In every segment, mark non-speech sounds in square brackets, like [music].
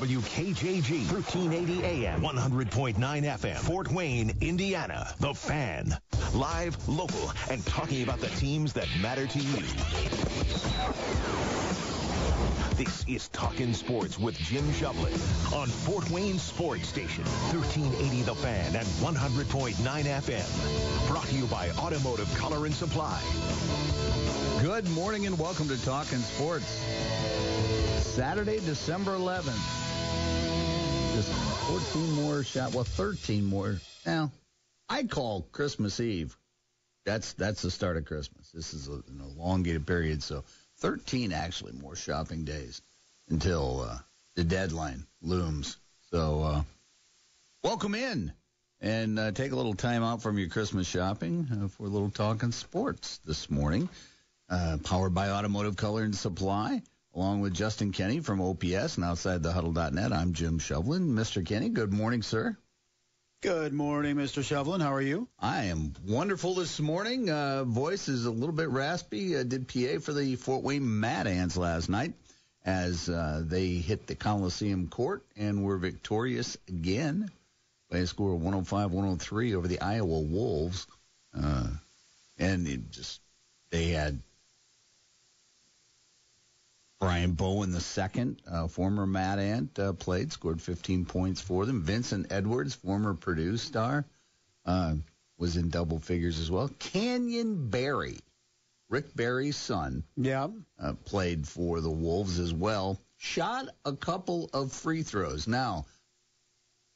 WKJG 1380 AM 100.9 FM Fort Wayne, Indiana. The Fan. Live, local, and talking about the teams that matter to you. This is Talkin' Sports with Jim Shovlin on Fort Wayne Sports Station, 1380 The Fan and 100.9 FM. Brought to you by Automotive Color and Supply. Good morning and welcome to Talkin' Sports. Saturday, December 11th. Just 14 more shot, well, 13 more. Now, I call Christmas Eve. That's that's the start of Christmas. This is a, an elongated period, so 13 actually more shopping days until uh, the deadline looms. So, uh, welcome in and uh, take a little time out from your Christmas shopping uh, for a little talking sports this morning. Uh, powered by Automotive Color and Supply, along with Justin Kenny from OPS and outside the huddle.net. I'm Jim Shovlin. Mr. Kenny, good morning, sir. Good morning, Mr. Shovlin. How are you? I am wonderful this morning. Uh, voice is a little bit raspy. I did PA for the Fort Wayne Mad Ants last night as uh, they hit the Coliseum Court and were victorious again by a score of 105-103 over the Iowa Wolves. Uh, and it just they had Brian Bowen the second, uh, former Mad Ant, uh, played, scored 15 points for them. Vincent Edwards, former Purdue star, uh, was in double figures as well. Canyon Barry, Rick Barry's son, Yeah. uh, played for the Wolves as well. Shot a couple of free throws. Now,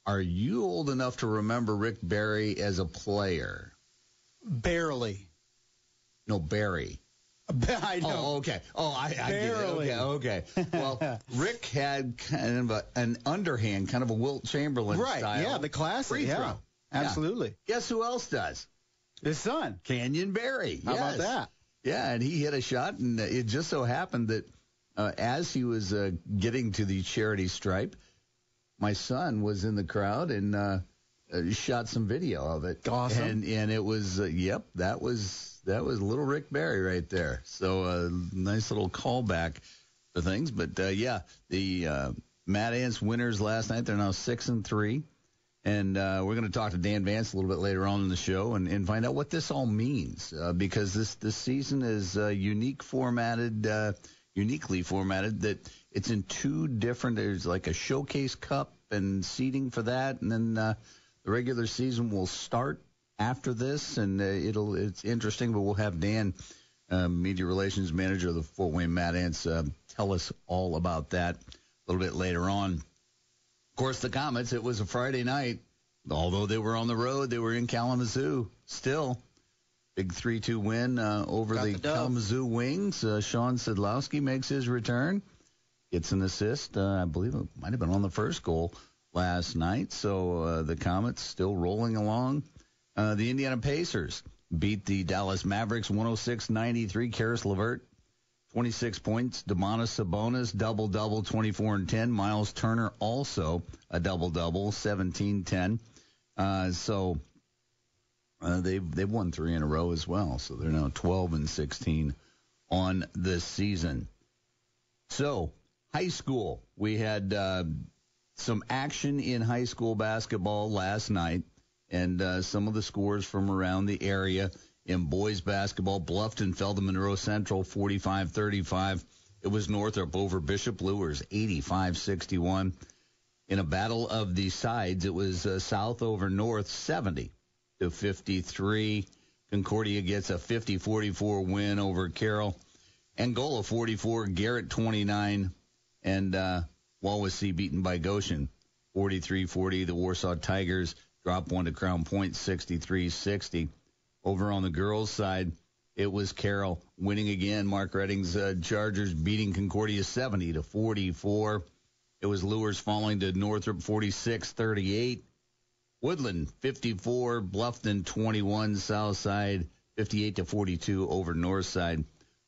are you old enough to remember Rick Barry as a player? Barely. No, Barry. [laughs] I know. Oh, okay. Oh, I, I get it. Okay, okay. Well, [laughs] Rick had kind of a, an underhand, kind of a Wilt Chamberlain right. style. Yeah, the classic. free yeah. throw. Yeah. Absolutely. Guess who else does? His son. Canyon Barry. How about that? Yeah, and he hit a shot, and it just so happened that uh, as he was uh, getting to the charity stripe, my son was in the crowd and uh, uh, shot some video of it. Awesome. And and it was uh, yep, that was that was little Rick Barry right there. So uh, nice little callback to things. But uh, yeah, the uh, Mad Ants winners last night. They're now six and three. And uh, we're going to talk to Dan Vance a little bit later on in the show and, and find out what this all means uh, because this this season is uh, unique formatted, uh, uniquely formatted that it's in two different. There's like a showcase cup and seating for that, and then uh, the regular season will start after this, and uh, it'll it's interesting. But we'll have Dan, uh, media relations manager of the Fort Wayne Mad Ants, uh, tell us all about that a little bit later on. Of course, the Komets, it was a Friday night. Although they were on the road, they were in Kalamazoo. Still, big 3 2 win uh, over Got the, the. Kalamazoo Wings. Uh, Sean Sidlowski makes his return, gets an assist. Uh, I believe it might have been on the first goal last night. So uh, the Komets still rolling along. Uh, the Indiana Pacers beat the Dallas Mavericks 106 93. Caris LeVert 26 points. Domantas Sabonis, double double, 24 and 10. Myles Turner also a double double, 17 10. Uh, so uh, they've they've won three in a row as well. So they're now 12 and 16 on this season. So high school, we had uh, some action in high school basketball last night, and uh, some of the scores from around the area in boys basketball. Bluffton fell to Monroe Central 45-35. It was Northrop over Bishop Luers 85-61. In a battle of the sides, it was uh, South over North 70 to 53. Concordia gets a 50-44 win over Carroll. Angola 44, Garrett 29, and uh, Wawasee beaten by Goshen 43-40. The Warsaw Tigers drop one to Crown Point 63-60. Over on the girls' side, it was Carroll winning again. Mark Redding's uh, Chargers beating Concordia 70 to 44. It was Luers falling to Northrop 46-38. Woodland 54, Bluffton 21, Southside 58 to 42 over Northside.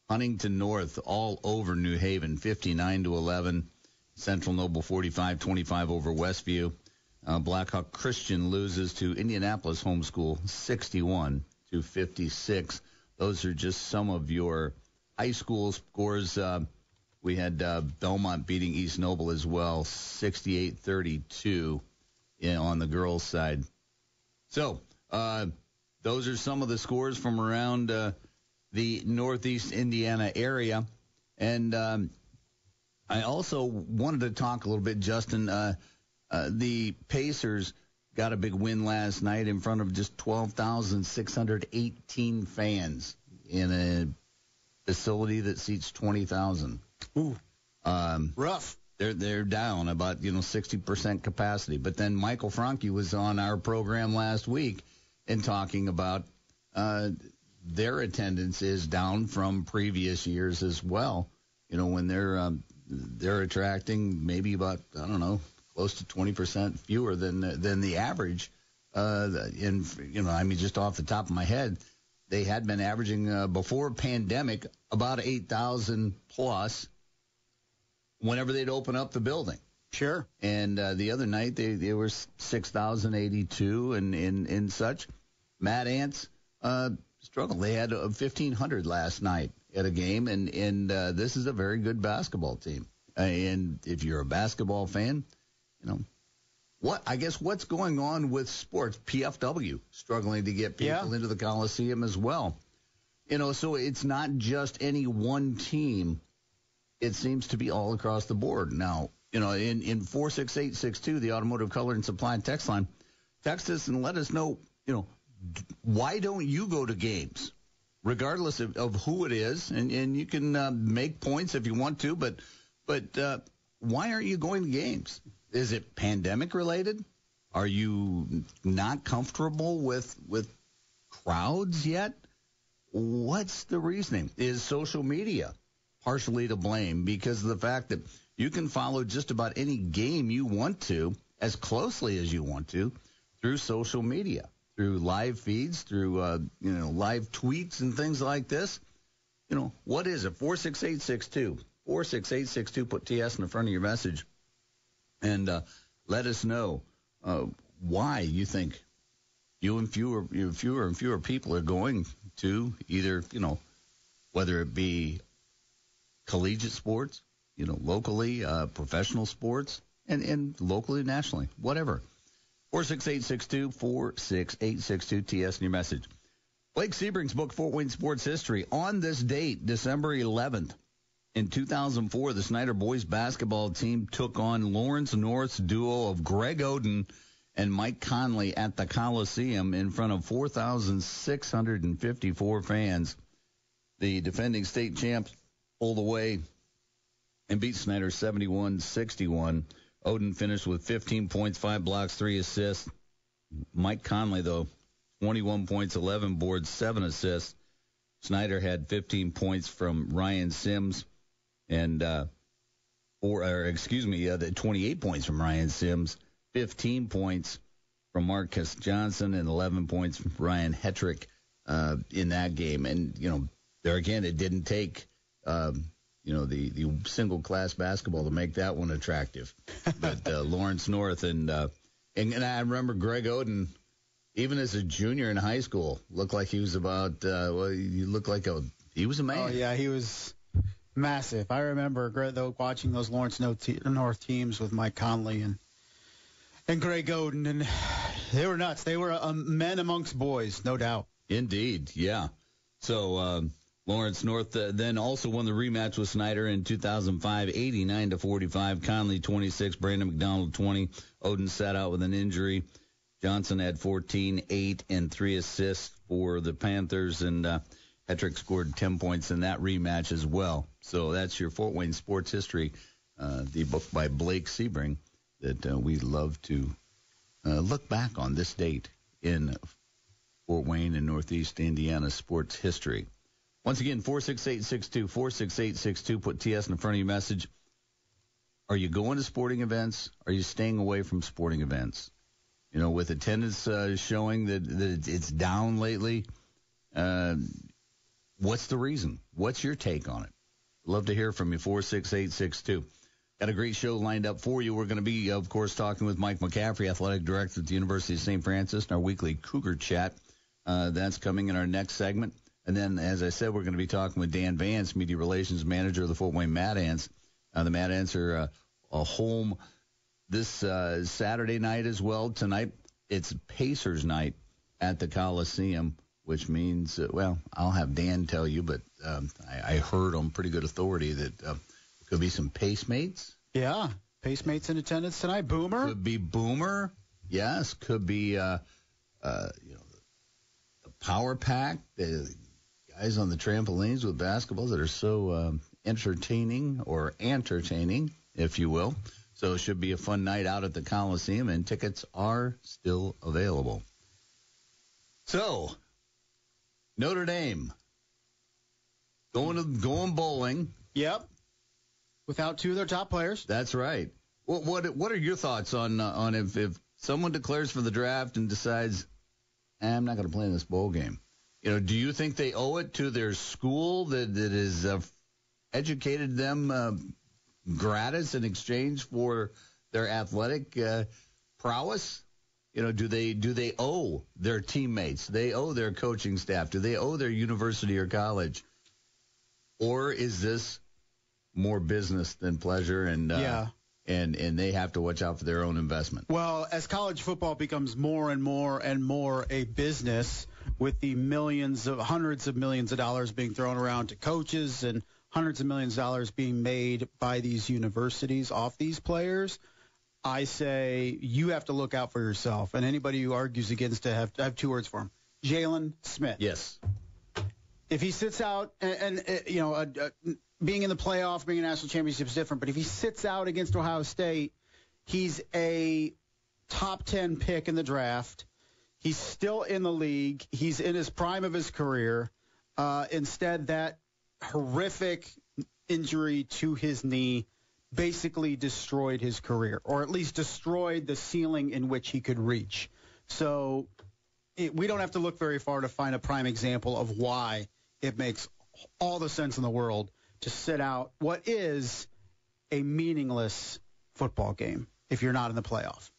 Huntington North all over New Haven 59 to 11. Central Noble 45-25 over Westview. Uh, Blackhawk Christian loses to Indianapolis Homeschool 61 to 56. Those are just some of your high school scores. Uh, We had uh, Belmont beating East Noble as well, 68-32 in, on the girls' side. So uh, those are some of the scores from around uh, the Northeast Indiana area. And um, I also wanted to talk a little bit, Justin. Uh, the Pacers got a big win last night in front of just 12,618 fans in a facility that seats 20,000. Ooh, Um, rough. they're they're down about you know 60% capacity. But then Michael Franke was on our program last week and talking about uh, their attendance is down from previous years as well. You know when they're um, they're attracting maybe about I don't know close to 20% fewer than the, than the average. Uh, in you know I mean just off the top of my head. They had been averaging uh, before pandemic about 8,000 plus whenever they'd open up the building. Sure. And uh, the other night they, they were 6,082 and, and, and such. Mad Ants uh, struggled. They had a 1,500 last night at a game, and, and uh, this is a very good basketball team. Uh, and if you're a basketball fan, you know, what I guess what's going on with sports? PFW struggling to get people Yeah. into the Coliseum as well. You know, so it's not just any one team it seems to be all across the board. Now, you know, in, in 46862, the Automotive Color and Supply and Text line, text us and let us know, you know, why don't you go to games? Regardless of, of who it is, and, and you can uh, make points if you want to, but but uh, why aren't you going to games? Is it pandemic related? Are you not comfortable with with crowds yet? What's the reasoning? Is social media partially to blame because of the fact that you can follow just about any game you want to as closely as you want to through social media, through live feeds, through uh, you know live tweets and things like this. You know what is it? Four six eight six two four six eight six two. Put TS in the front of your message, and uh, let us know uh, why you think you and fewer you fewer and fewer people are going to either you know whether it be collegiate sports, you know, locally, uh, professional sports, and, and locally, nationally, whatever. 46862, 46862, TS in your message. Blake Sebring's book, Fort Wayne Sports History. On this date, December 11th, in 2004, the Snider boys basketball team took on Lawrence North's duo of Greg Oden and Mike Conley at the Coliseum in front of 4,654 fans. The defending state champs pulled away and beat Snider 71-61. Oden finished with 15 points, 5 blocks, 3 assists. Mike Conley, though, 21 points, 11 boards, 7 assists. Snider had 15 points from Ryan Sims and uh, or, or excuse me, uh, the 28 points from Ryan Sims, 15 points from Marcus Johnson, and 11 points from Ryan Hetrick uh, in that game. And you know, there again, it didn't take um, you know the the single class basketball to make that one attractive. [laughs] but uh, Lawrence North and, uh, and and I remember Greg Oden. Even as a junior in high school, looked like he was about. Uh, well, you looked like a. He was a man. Oh yeah, he was massive. I remember though watching those Lawrence North teams with Mike Conley and and Greg Oden, and [sighs] they were nuts. They were uh, men amongst boys, no doubt. Indeed, yeah. So um, Lawrence North uh, then also won the rematch with Snider in 2005, 89 to 45. Conley 26, Brandon McDonald 20. Oden sat out with an injury. Johnson had 14, 8, and 3 assists for the Panthers, and uh, Hetrick scored 10 points in that rematch as well. So that's your Fort Wayne sports history, uh, the book by Blake Sebring that uh, we love to uh, look back on this date in Fort Wayne and Northeast Indiana sports history. Once again, 46862, 46862, put TS in front of your message. Are you going to sporting events? Are you staying away from sporting events? You know, with attendance uh, showing that, that it's down lately, uh, what's the reason? What's your take on it? Love to hear from you, 46862. Got a great show lined up for you. We're going to be, of course, talking with Mike McCaffrey, athletic director at the University of St. Francis, in our weekly Cougar Chat. Uh, that's coming in our next segment. And then, as I said, we're going to be talking with Dan Vance, Media Relations Manager of the Fort Wayne Mad Ants. Uh, the Mad Ants are uh, a home this uh, Saturday night as well. Tonight, it's Pacers night at the Coliseum, which means, uh, well, I'll have Dan tell you, but um, I, I heard on pretty good authority that uh, could be some Pacemates. Yeah, Pacemates in attendance tonight. Boomer. Could be Boomer. Yes, could be uh, uh, you know the Power Pack, the guys on the trampolines with basketballs that are so um, entertaining or entertaining, if you will. So it should be a fun night out at the Coliseum, and tickets are still available. So Notre Dame going to going bowling. Yep. Without two of their top players. That's right. What what what are your thoughts on uh, on if if someone declares for the draft and decides eh, I'm not going to play in this bowl game? You know, do you think they owe it to their school that that has uh, educated them uh, gratis in exchange for their athletic uh, prowess? You know, do they do they owe their teammates? They owe their coaching staff? Do they owe their university or college? Or is this more business than pleasure? And uh, Yeah. and and they have to watch out for their own investment. Well, as college football becomes more and more and more a business, with the millions of hundreds of millions of dollars being thrown around to coaches and hundreds of millions of dollars being made by these universities off these players, I say you have to look out for yourself. And anybody who argues against it, I have, I have two words for him: Jaylon Smith. Yes. if he sits out and, and uh, you know uh, uh, being in the playoff, being a national championship is different, but if he sits out against Ohio State, he's a top 10 pick in the draft. He's still in the league. He's in his prime of his career. Uh, instead, that horrific injury to his knee basically destroyed his career, or at least destroyed the ceiling in which he could reach. So it, we don't have to look very far to find a prime example of why it makes all the sense in the world to sit out what is a meaningless football game if you're not in the playoff.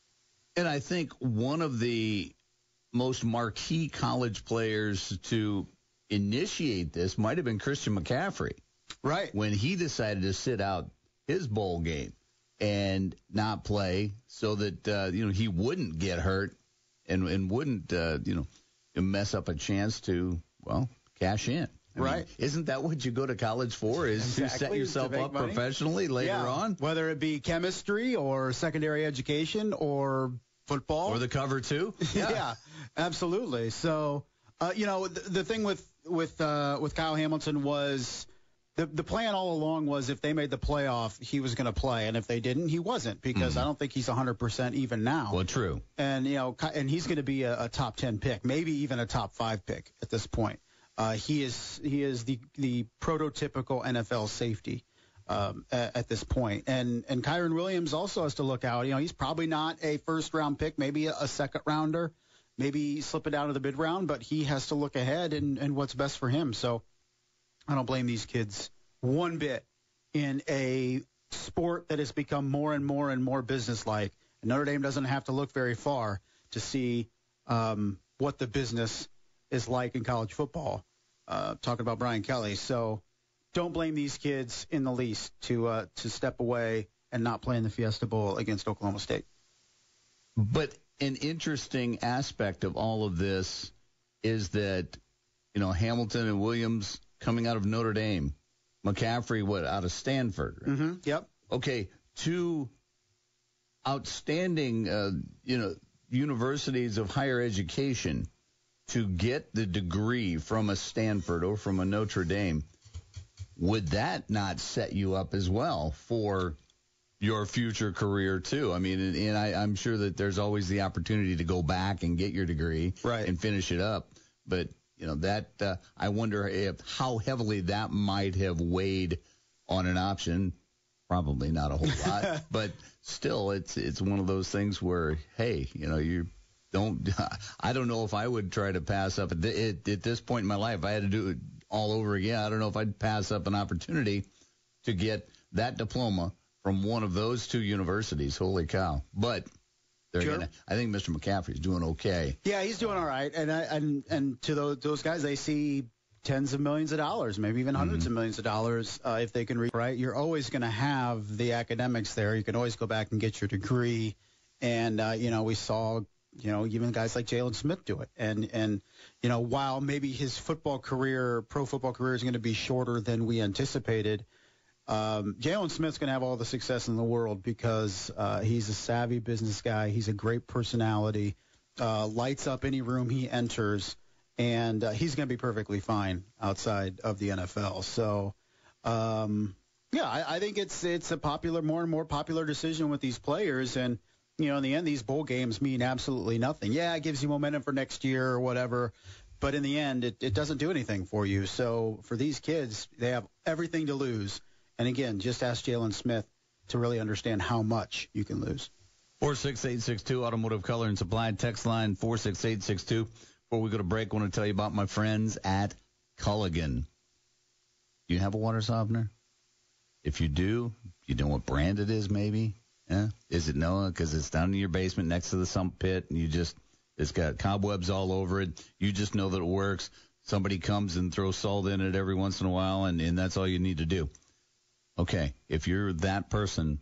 And I think one of the most marquee college players to initiate this might have been Christian McCaffrey Right. when he decided to sit out his bowl game and not play so that uh, you know he wouldn't get hurt and and wouldn't uh, you know mess up a chance to well cash in. I mean, Right. isn't that what you go to college for? Is to set yourself to up money. professionally later yeah. on, Whether it be chemistry or secondary education or football. or the cover two? [laughs] yeah. absolutely. So, uh, you know, the, the thing with with uh, with Kyle Hamilton was the the plan all along was if they made the playoff, he was going to play, and if they didn't, he wasn't because I don't think he's 100% even now. Well, true. and you know, and he's going to be a, a top 10 pick, maybe even a top five pick at this point. Uh, he is he is the the prototypical NFL safety um, at, at this point, and and Kyren Williams also has to look out. You know, he's probably not a first round pick, maybe a, a second rounder, maybe slip it down to the mid round, but he has to look ahead and and what's best for him. So I don't blame these kids one bit in a sport that has become more and more and more businesslike. Notre Dame doesn't have to look very far to see um, what the business is like in college football. Uh, talking about Brian Kelly, so don't blame these kids in the least to uh, to step away and not play in the Fiesta Bowl against Oklahoma State. But an interesting aspect of all of this is that, you know, Hamilton and Williams coming out of Notre Dame, McCaffrey, what, out of Stanford. right? Mm-hmm. Yep. Okay, two outstanding, uh, you know, universities of higher education to get the degree from a Stanford or from a Notre Dame. Would that not set you up as well for your future career too? I mean, and, and I, I'm sure that there's always the opportunity to go back and get your degree Right. and finish it up. But you know that uh, I wonder if how heavily that might have weighed on an option. Probably not a whole [laughs] lot, but still, it's it's one of those things where hey, you know, you don't. [laughs] I don't know if I would try to pass up at, at this point in my life. I had to do it all over again. I don't know if I'd pass up an opportunity to get that diploma from one of those two universities. Holy cow! But there Sure. again, I think Mr. McCaffrey's doing okay. Yeah, he's doing all right, and I, and and to those those guys, they see tens of millions of dollars, maybe even 100s Mm-hmm. of millions of dollars uh, if they can read right. You're always going to have the academics there. You can always go back and get your degree. And uh, you know, we saw you know even guys like Jaylon Smith do it. And and you know, while maybe his football career, pro football career, is going to be shorter than we anticipated. Um, Jaylon Smith's going to have all the success in the world because uh, he's a savvy business guy. He's a great personality, uh, lights up any room he enters, and uh, he's going to be perfectly fine outside of the NFL. So, um, yeah, I, I think it's it's a popular, more and more popular decision with these players, and you know, in the end, these bowl games mean absolutely nothing. Yeah, it gives you momentum for next year or whatever. But in the end, it, it doesn't do anything for you. So for these kids, they have everything to lose. And again, just ask Jaylon Smith to really understand how much you can lose. 46862 Automotive Color and Supply text line 46862. Before we go to break, I want to tell you about my friends at Culligan. Do you have a water softener? If you do, you know what brand it is, maybe? Yeah? Is it Noah? Because it's down in your basement next to the sump pit, and you just, it's got cobwebs all over it. You just know that it works. Somebody comes and throws salt in it every once in a while, and, and that's all you need to do. Okay, if you're that person,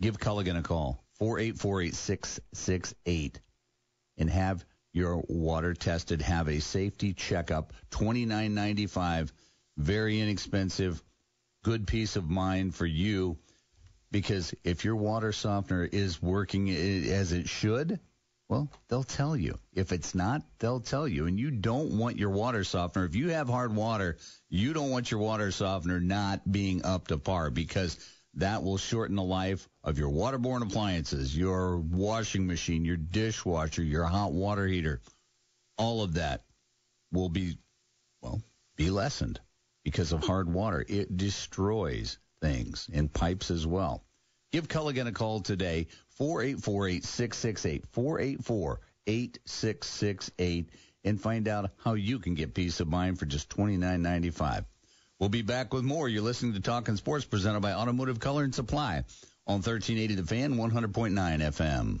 give Culligan a call, 4848668, and have your water tested. Have a safety checkup, twenty nine ninety five, very inexpensive, good peace of mind for you. Because if your water softener is working as it should, well, they'll tell you. If it's not, they'll tell you. And you don't want your water softener. If you have hard water, you don't want your water softener not being up to par because that will shorten the life of your waterborne appliances, your washing machine, your dishwasher, your hot water heater. All of that will be, well, be lessened because of hard water. It destroys things and pipes as well. Give Culligan a call today, 484-8668, 484-8668, and find out how you can get peace of mind for just $29.95. We'll be back with more. You're listening to Talking Sports presented by Automotive Color and Supply on 1380 The Fan, 100.9 FM.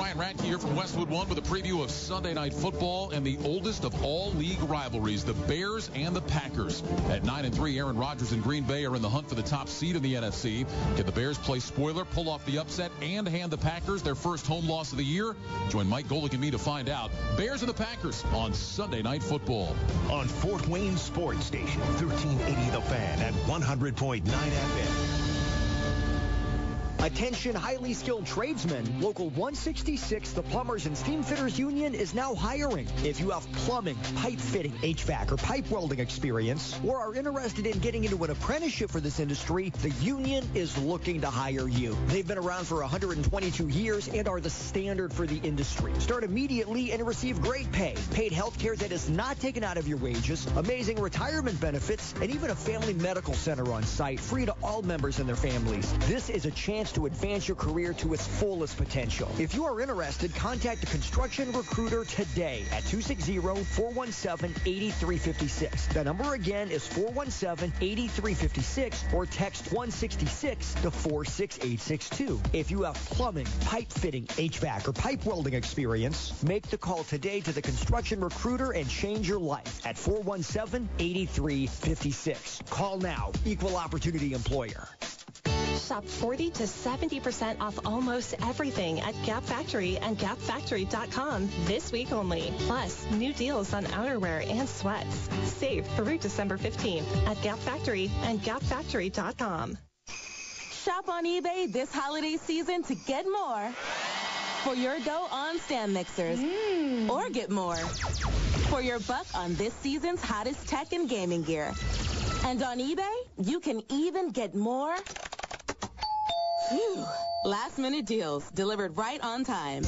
Ryan Radtke here from Westwood One with a preview of Sunday Night Football and the oldest of all league rivalries, the Bears and the Packers. At 9 and 3, Aaron Rodgers and Green Bay are in the hunt for the top seed in the NFC. Can the Bears play spoiler, pull off the upset, and hand the Packers their first home loss of the year? Join Mike Golic and me to find out. Bears and the Packers on Sunday Night Football. On Fort Wayne Sports Station, 1380 The Fan at 100.9 FM. Attention highly skilled tradesmen. Local 166, the Plumbers and Steamfitters Union is now hiring. If you have plumbing, pipe fitting, HVAC, or pipe welding experience, or are interested in getting into an apprenticeship for this industry, the union is looking to hire you. They've been around for 122 years and are the standard for the industry. Start immediately and receive great pay, paid health care that is not taken out of your wages, amazing retirement benefits, and even a family medical center on site, free to all members and their families. This is a chance to advance your career to its fullest potential. If you are interested, contact the construction recruiter today at 260-417-8356. The number again is 417-8356 or text 166 to 46862. If you have plumbing, pipe fitting, HVAC, or pipe welding experience, make the call today to the construction recruiter and change your life at 417-8356. Call now. Equal opportunity employer. Shop 40 to 70% off almost everything at Gap Factory and gapfactory.com this week only. Plus, new deals on outerwear and sweats. Save through December 15th at Gap Factory and gapfactory.com. Shop on eBay this holiday season to get more for your Go On stand mixers. Mm. Or get more for your buck on this season's hottest tech and gaming gear. And on eBay, you can even get more Phew. Last minute deals delivered right on time.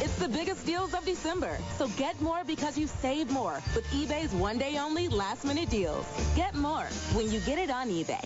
It's the biggest deals of December, so get more because you save more with eBay's one day only last minute deals. Get more when you get it on eBay.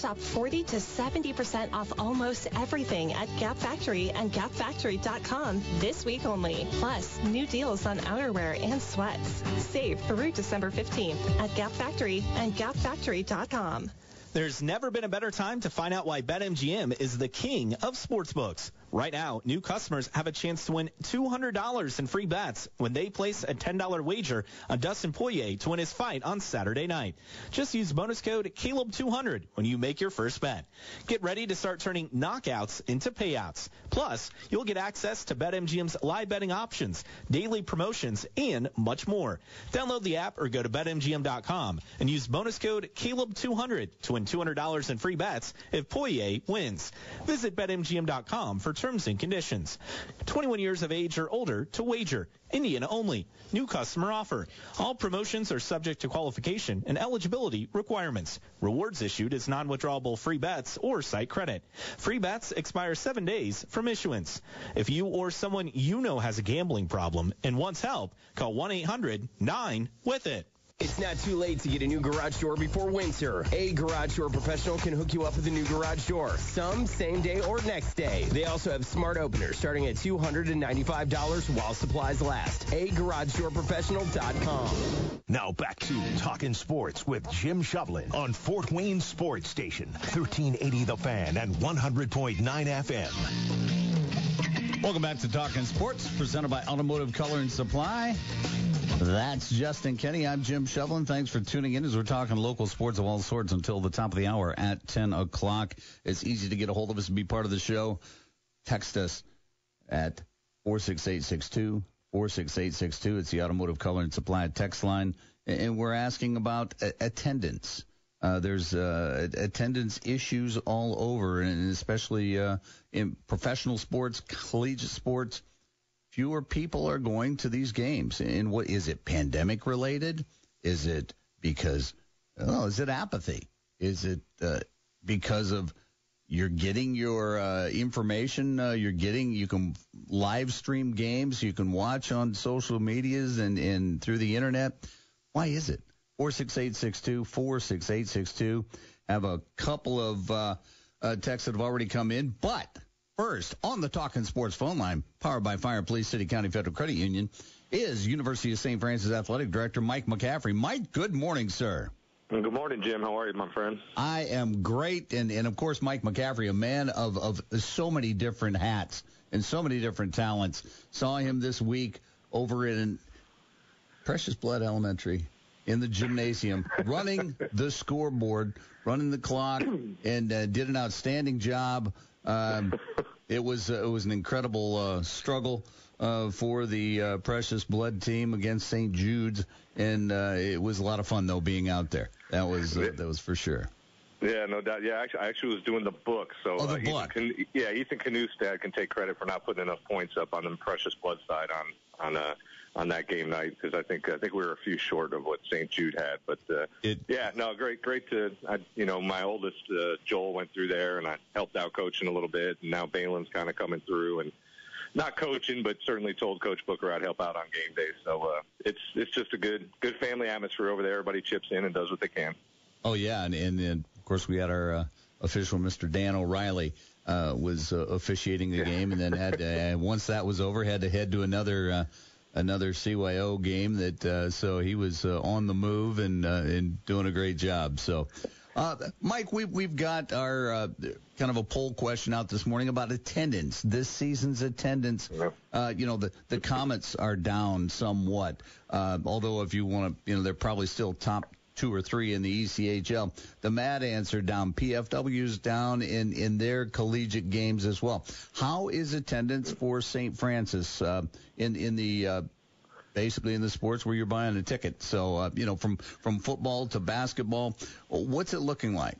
Shop 40 to 70% off almost everything at Gap Factory and gapfactory.com this week only. Plus, new deals on outerwear and sweats. Save through December 15th at Gap Factory and gapfactory.com. There's never been a better time to find out why BetMGM is the king of sportsbooks. Right now, new customers have a chance to win $200 in free bets when they place a $10 wager on Dustin Poirier to win his fight on Saturday night. Just use bonus code CALEB200 when you make your first bet. Get ready to start turning knockouts into payouts. Plus, you'll get access to BetMGM's live betting options, daily promotions, and much more. Download the app or go to BetMGM.com and use bonus code CALEB200 to win $200 in free bets if Poirier wins. Visit BetMGM.com for terms and conditions. 21 years of age or older to wager. Indiana only. New customer offer. All promotions are subject to qualification and eligibility requirements. Rewards issued as non-withdrawable free bets or site credit. Free bets expire seven days from issuance. If you or someone you know has a gambling problem and wants help, call 1-800-9-WITH-IT. It's not too late to get a new garage door before winter. A garage door professional can hook you up with a new garage door. Some same day or next day. They also have smart openers starting at $295 while supplies last. AGarageDoorProfessional.com. Now back to Talking Sports with Jim Shovlin on Fort Wayne Sports Station, 1380 The Fan and 100.9 FM. Welcome back to Talking Sports, presented by Automotive Color and Supply. That's Justin Kenny. I'm Jim Shovlin. Thanks for tuning in as we're talking local sports of all sorts until the top of the hour at 10 o'clock. It's easy to get a hold of us and be part of the show. Text us at 46862, 46862. It's the Automotive Color and Supply text line. And we're asking about attendance. Uh, there's uh, attendance issues all over, and especially uh, in professional sports, collegiate sports fewer people are going to these games. And what is it? Pandemic related? Is it because? Oh, is it apathy? Is it uh, because of you're getting your uh, information? Uh, you're getting you can live stream games. You can watch on social medias and and through the internet. Why is it? Four six eight six two four six eight six two. Have a couple of uh, uh, texts that have already come in, but First, on the Talking Sports phone line, powered by Fire Police City County Federal Credit Union, is University of St. Francis Athletic Director Mike McCaffrey. Mike, good morning, sir. Good morning, Jim. How are you, my friend? I am great, and, and of course, Mike McCaffrey, a man of, of so many different hats and so many different talents. Saw him this week over in Precious Blood Elementary in the gymnasium, running the scoreboard, running the clock, [clears throat] and uh, did an outstanding job. Um, it was uh, it was an incredible uh, struggle uh, for the uh, Precious Blood team against St. Jude's, and uh, it was a lot of fun though being out there. That was uh, that was for sure. Yeah, no doubt. Yeah, actually, I actually was doing the book. So oh, the uh, book. Ethan, yeah, Ethan Canustad can take credit for not putting enough points up on the Precious Blood side on on uh, on that game night because I think I think we were a few short of what St. Jude had. But uh, it, yeah, no, great, great to I, you know my oldest uh, Joel went through there and I helped out coaching a little bit, and now Balin's kind of coming through and not coaching, but certainly told Coach Booker I'd help out on game day. So uh, it's it's just a good good family atmosphere over there. Everybody chips in and does what they can. Oh yeah, and and, and of course we had our uh, official Mr. Dan O'Reilly. Uh, was uh, officiating the game, and then had to, [laughs] uh, once that was over, had to head to another uh, another CYO game that uh, so he was uh, on the move and uh, and doing a great job. So, uh, Mike, we've we've got our uh, kind of a poll question out this morning about attendance. This season's attendance. Uh, you know, the the Komets are down somewhat. Uh, although if you want to, you know, they're probably still top two or three in the ECHL. The Mad Answer down. PFW's down in in their collegiate games as well. How is attendance for St. Francis uh, in in the uh, basically in the sports where you're buying a ticket? So uh, you know, from from football to basketball, what's it looking like?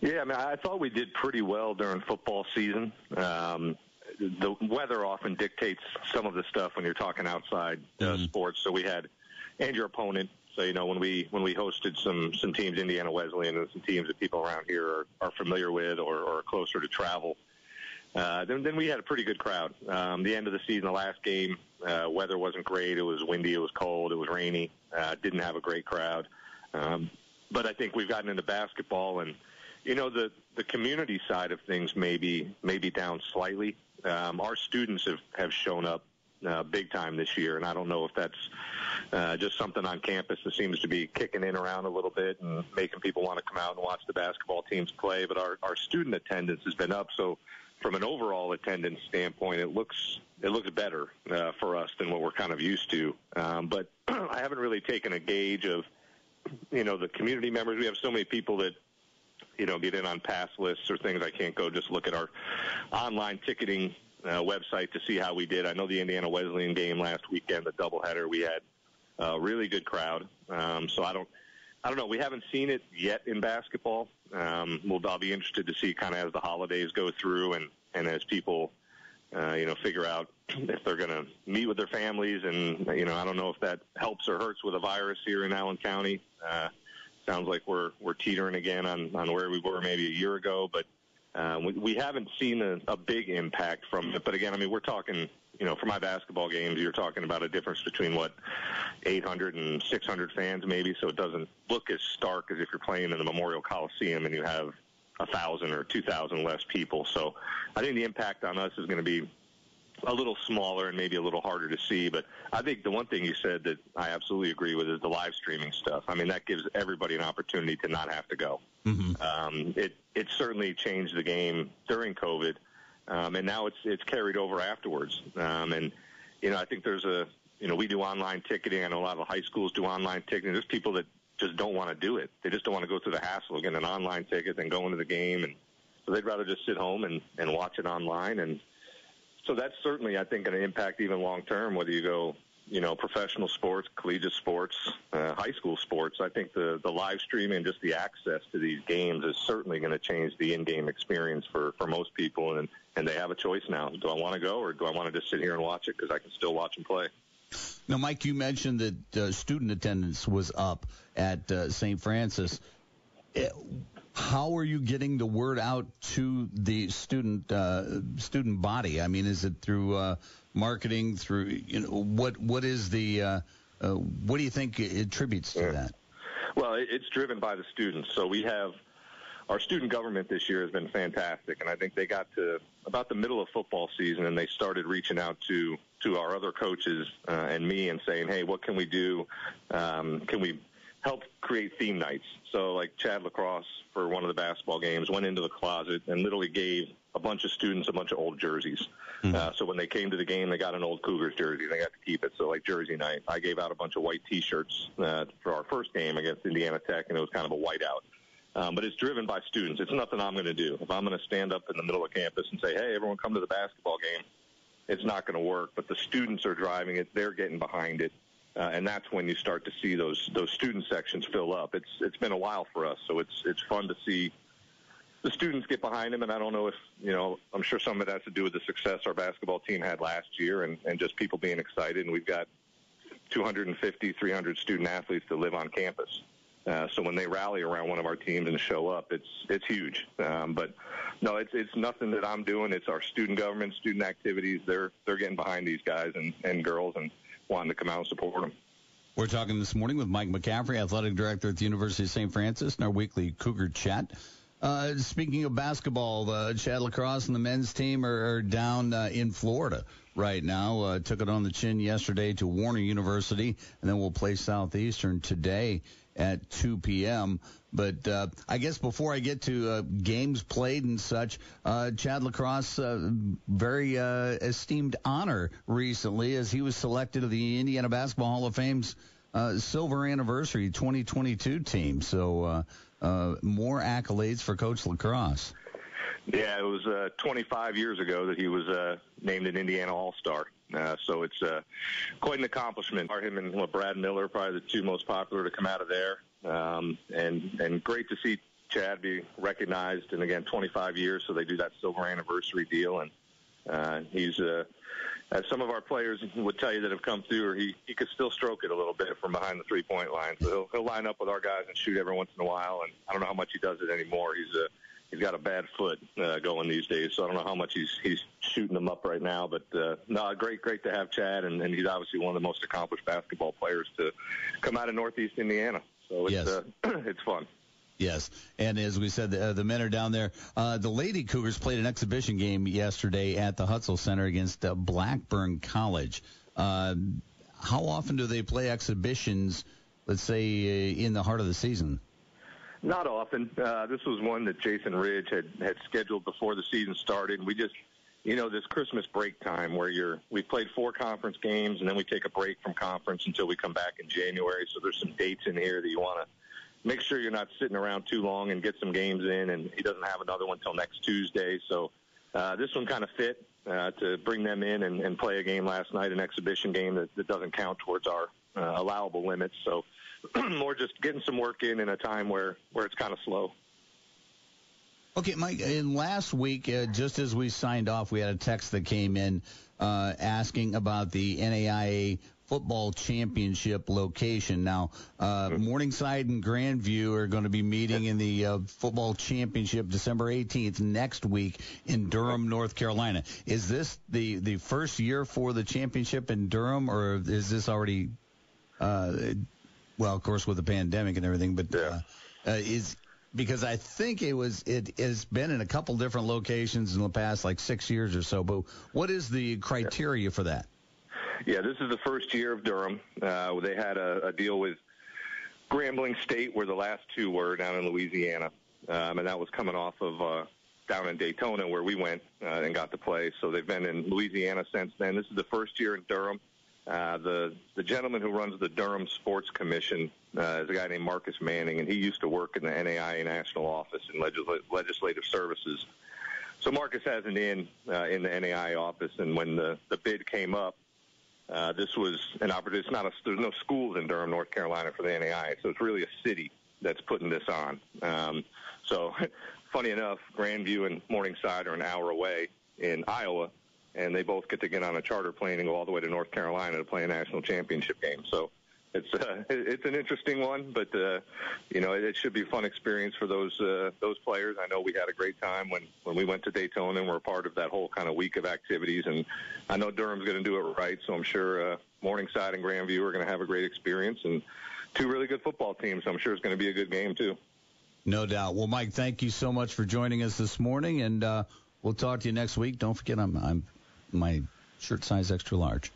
Yeah, I mean, I thought we did pretty well during football season. Um, the weather often dictates some of the stuff when you're talking outside uh, mm-hmm. sports. So we had, and your opponent. So you know when we when we hosted some some teams, Indiana Wesleyan, and some teams that people around here are, are familiar with or, or closer to travel. Uh, then, then we had a pretty good crowd. Um, the end of the season, the last game, uh, weather wasn't great. It was windy, it was cold, it was rainy. Uh, didn't have a great crowd. Um, but I think we've gotten into basketball, and you know the the community side of things maybe maybe down slightly. Um, our students have have shown up uh, big time this year, and I don't know if that's uh, just something on campus that seems to be kicking in around a little bit and making people want to come out and watch the basketball teams play. But our our student attendance has been up, so from an overall attendance standpoint, it looks it looks better uh, for us than what we're kind of used to. Um, but [clears throat] I haven't really taken a gauge of you know the community members. We have so many people that you know get in on pass lists or things. I can't go just look at our online ticketing uh, website to see how we did. I know the Indiana Wesleyan game last weekend, the doubleheader, we had a really good crowd. Um, so I don't. I don't know. We haven't seen it yet in basketball. Um, we'll, I'll be interested to see kind of as the holidays go through and, and as people, uh, you know, figure out [clears throat] if they're going to meet with their families. And, you know, I don't know if that helps or hurts with a virus here in Allen County. Uh, sounds like we're, we're teetering again on, on where we were maybe a year ago, but uh, we, we haven't seen a, a big impact from it. But again, I mean, we're talking, you know, for my basketball games, you're talking about a difference between what 800 and 600 fans maybe, so it doesn't look as stark as if you're playing in the Memorial Coliseum and you have a thousand or two thousand less people. So I think the impact on us is going to be a little smaller and maybe a little harder to see. But I think the one thing you said that I absolutely agree with is the live streaming stuff. I mean, that gives everybody an opportunity to not have to go. Mm-hmm. Um, it it certainly changed the game during COVID, um, and now it's it's carried over afterwards. Um, and you know, I think there's a you know we do online ticketing. I know a lot of high schools do online ticketing. There's people that just don't want to do it. They just don't want to go through the hassle of getting an online ticket than going to the game, and so they'd rather just sit home and and watch it online and so that's certainly, I think, going to impact even long term whether you go, you know, professional sports, collegiate sports, uh, high school sports. I think the the live streaming just the access to these games is certainly going to change the in-game experience for for most people, and and they have a choice now. Do I want to go or do I want to just sit here and watch it because I can still watch and play? Now, Mike, you mentioned that uh, student attendance was up at uh, St. Francis. It, how are you getting the word out to the student uh, student body? I mean, is it through uh, marketing? Through you know what what is the uh, uh what do you think attributes to that? Well, it's driven by the students. So we have our student government this year has been fantastic, and I think they got to about the middle of football season and they started reaching out to to our other coaches uh, and me and saying, hey, what can we do? Um, can we help create theme nights. So like Chad LaCross for one of the basketball games went into the closet and literally gave a bunch of students a bunch of old jerseys. Mm-hmm. Uh, so when they came to the game, they got an old Cougars jersey. And they got to keep it. So like Jersey night, I gave out a bunch of white T-shirts uh, for our first game against Indiana Tech, and it was kind of a whiteout. Um, but it's driven by students. It's nothing I'm going to do. If I'm going to stand up in the middle of campus and say, "Hey, everyone, come to the basketball game," it's not going to work. But the students are driving it. They're getting behind it uh, and that's when you start to see those those student sections fill up. It's it's been a while for us, so it's it's fun to see the students get behind them. And I don't know if you know, I'm sure some of it has to do with the success our basketball team had last year, and and just people being excited. And we've got 250, 300 student athletes that live on campus. Uh, so when they rally around one of our teams and show up, it's it's huge. Um, but no, it's it's nothing that I'm doing. It's our student government, student activities. They're they're getting behind these guys and and girls, and wanting to come out and support them. We're talking this morning with Mike McCaffrey, athletic director at the University of St. Francis, in our weekly Cougar Chat. Uh, speaking of basketball, the Chad LaCross and the men's team are, are down uh, in Florida right now. Uh, took it on the chin yesterday to Warner University, and then we'll play Southeastern today at 2 p.m. But uh, I guess before I get to uh, games played and such, uh, Chad LaCross, uh, very uh, esteemed honor recently as he was selected to the Indiana Basketball Hall of Fame's uh, silver anniversary 2022 team. So more accolades for Coach LaCross. Yeah, it was uh, 25 years ago that he was named an Indiana All-Star. Uh, so it's uh, quite an accomplishment. Him and well, Brad Miller, probably the two most popular to come out of there, um, and and great to see Chad be recognized. And again, 25 years, so they do that silver anniversary deal, and uh, he's uh, as some of our players would tell you that have come through, or he he could still stroke it a little bit from behind the three point line. So he'll, he'll line up with our guys and shoot every once in a while. And I don't know how much he does it anymore. He's a he's got a bad foot uh, going these days, so I don't know how much he's he's shooting them up right now. But uh, no, great, great to have Chad, and, and he's obviously one of the most accomplished basketball players to come out of Northeast Indiana. So it's Yes. uh, [clears throat] it's fun. Yes, and as we said, the, uh, the men are down there. Uh, the Lady Cougars played an exhibition game yesterday at the Hutzell Center against uh, Blackburn College. Uh, how often do they play exhibitions? Let's say uh, in the heart of the season. Not often. Uh, this was one that Jason Ridge had had scheduled before the season started. And We just, you know, this Christmas break time where you're we played four conference games and then we take a break from conference until we come back in January. So there's some dates in here that you want to make sure you're not sitting around too long and get some games in. And he doesn't have another one till next Tuesday. So uh, this one kind of fit uh, to bring them in and, and play a game last night, an exhibition game that, that doesn't count towards our uh, allowable limits. So [clears throat] more just getting some work in in a time where where it's kind of slow. Okay, Mike. In last week, uh, just as we signed off, we had a text that came in uh, asking about the NAIA football championship location. Now, uh, Morningside and Grandview are going to be meeting in the uh, football championship December 18th next week in Durham, North Carolina. Is this the the first year for the championship in Durham, or is this already? Uh, well, of course, with the pandemic and everything, but uh, uh, is because I think it was it has been in a couple different locations in the past like six years or so. But what is the criteria for that? Yeah, this is the first year of Durham. Uh, they had a, a deal with Grambling State, where the last two were down in Louisiana, um, and that was coming off of uh, down in Daytona, where we went uh, and got to play. So they've been in Louisiana since then. This is the first year in Durham. Uh, the the gentleman who runs the Durham Sports Commission uh, is a guy named Marcus Manning, and he used to work in the NAIA national office in legisl- legislative services. So Marcus has an in uh, in the NAIA office, and when the the bid came up, uh, this was an opportunity. It's not a, there's no schools in Durham, North Carolina for the NAIA, so it's really a city that's putting this on. Um, so, [laughs] funny enough, Grandview and Morningside are an hour away in Iowa, and they both get to get on a charter plane and go all the way to North Carolina to play a national championship game. So. It's uh, [laughs] it's an interesting one, but uh, you know it, it should be a fun experience for those uh, those players. I know we had a great time when when we went to Daytona and we're part of that whole kind of week of activities. And I know Durham's going to do it right, so I'm sure uh, Morningside and Grandview are going to have a great experience and two really good football teams. So I'm sure it's going to be a good game too. No doubt. Well, Mike, thank you so much for joining us this morning, and uh, we'll talk to you next week. Don't forget, I'm I'm my shirt size extra large.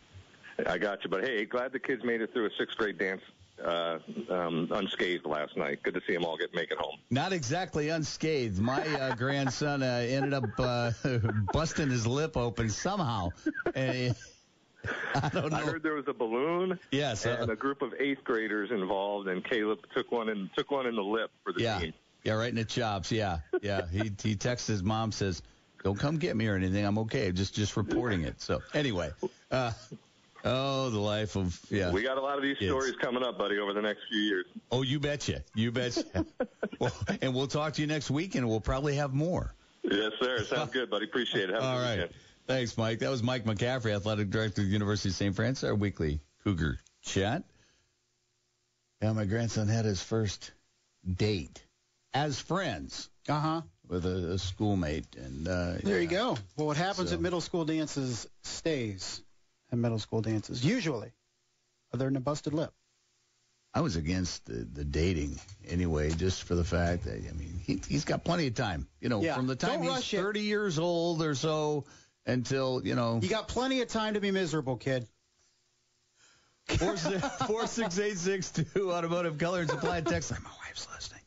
I got you, but hey, glad the kids made it through a sixth grade dance uh, um, unscathed last night. Good to see them all get make it home. Not exactly unscathed. My uh, [laughs] grandson uh, ended up uh, [laughs] busting his lip open somehow. And [laughs] I don't know. I heard there was a balloon. Yes, uh, and a group of eighth graders involved, and Caleb took one and took one in the lip for the yeah, team. yeah, right in the chops. Yeah, yeah. He he texts his mom says, "Don't come get me or anything. I'm okay. Just just reporting it." So anyway, uh, oh, the life of yeah. We got a lot of these Kids. stories coming up, buddy, over the next few years. Oh, you betcha. You betcha. [laughs] well, and we'll talk to you next week, and we'll probably have more. Yes, sir. Sounds good, buddy. Appreciate it. Have a All good right. weekend. Thanks, Mike. That was Mike McCaffrey, athletic director of the University of St. Francis, our weekly Cougar chat. Yeah, my grandson had his first date as friends Uh huh. With a, a schoolmate, and uh, There you go. Well, what happens So- at middle school dances stays at middle school dances, usually, other than a busted lip. I was against the, the dating anyway, just for the fact that I mean he, he's got plenty of time. You know, Yeah. from the time Don't he's rush it. 30 years old or so until you know You got plenty of time to be miserable, kid. Four six four six eight six two automotive color and supply text. My wife's listening.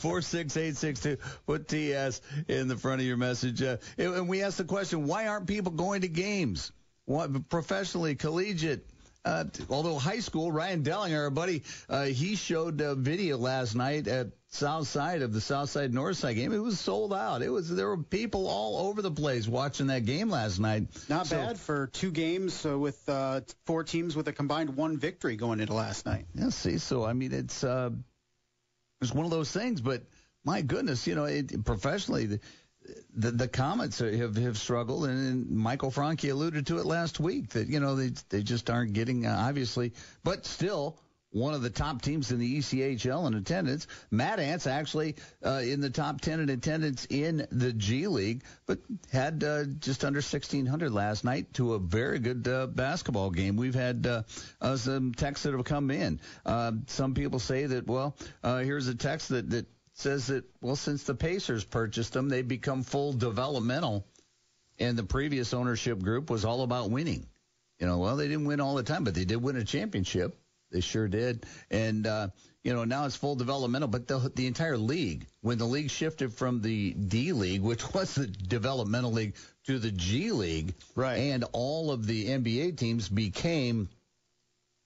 Four six eight six two. Put TS in the front of your message. Uh, and we asked the question: Why aren't people going to games? What, professionally, collegiate, Uh, although high school, Ryan Dellinger, our buddy, uh, he showed a video last night at south side of the south side north side game. It was sold out. It was there were people all over the place watching that game last night. Not So- bad for two games uh, with uh, four teams with a combined one victory going into last night. Yeah, see, so I mean, it's uh, it's one of those things. But my goodness, you know, it, professionally, the, the the Komets have have struggled, and, and Michael Franke alluded to it last week that you know they they just aren't getting uh, obviously, but still. One of the top teams in the ECHL in attendance. Mad Ants actually uh, in the top 10 in attendance in the G League, but had uh, just under 1,600 last night to a very good uh, basketball game. We've had uh, uh, some texts that have come in. Uh, some people say that, well, here's a text that, that says that, well, since the Pacers purchased them, they've become full developmental, and the previous ownership group was all about winning. You know, well, they didn't win all the time, but they did win a championship. They sure did. And, uh, you know, now it's full developmental, but the, the entire league, when the league shifted from the D League, which [laughs] was the developmental league, to the G League, Right. and all of the NBA teams became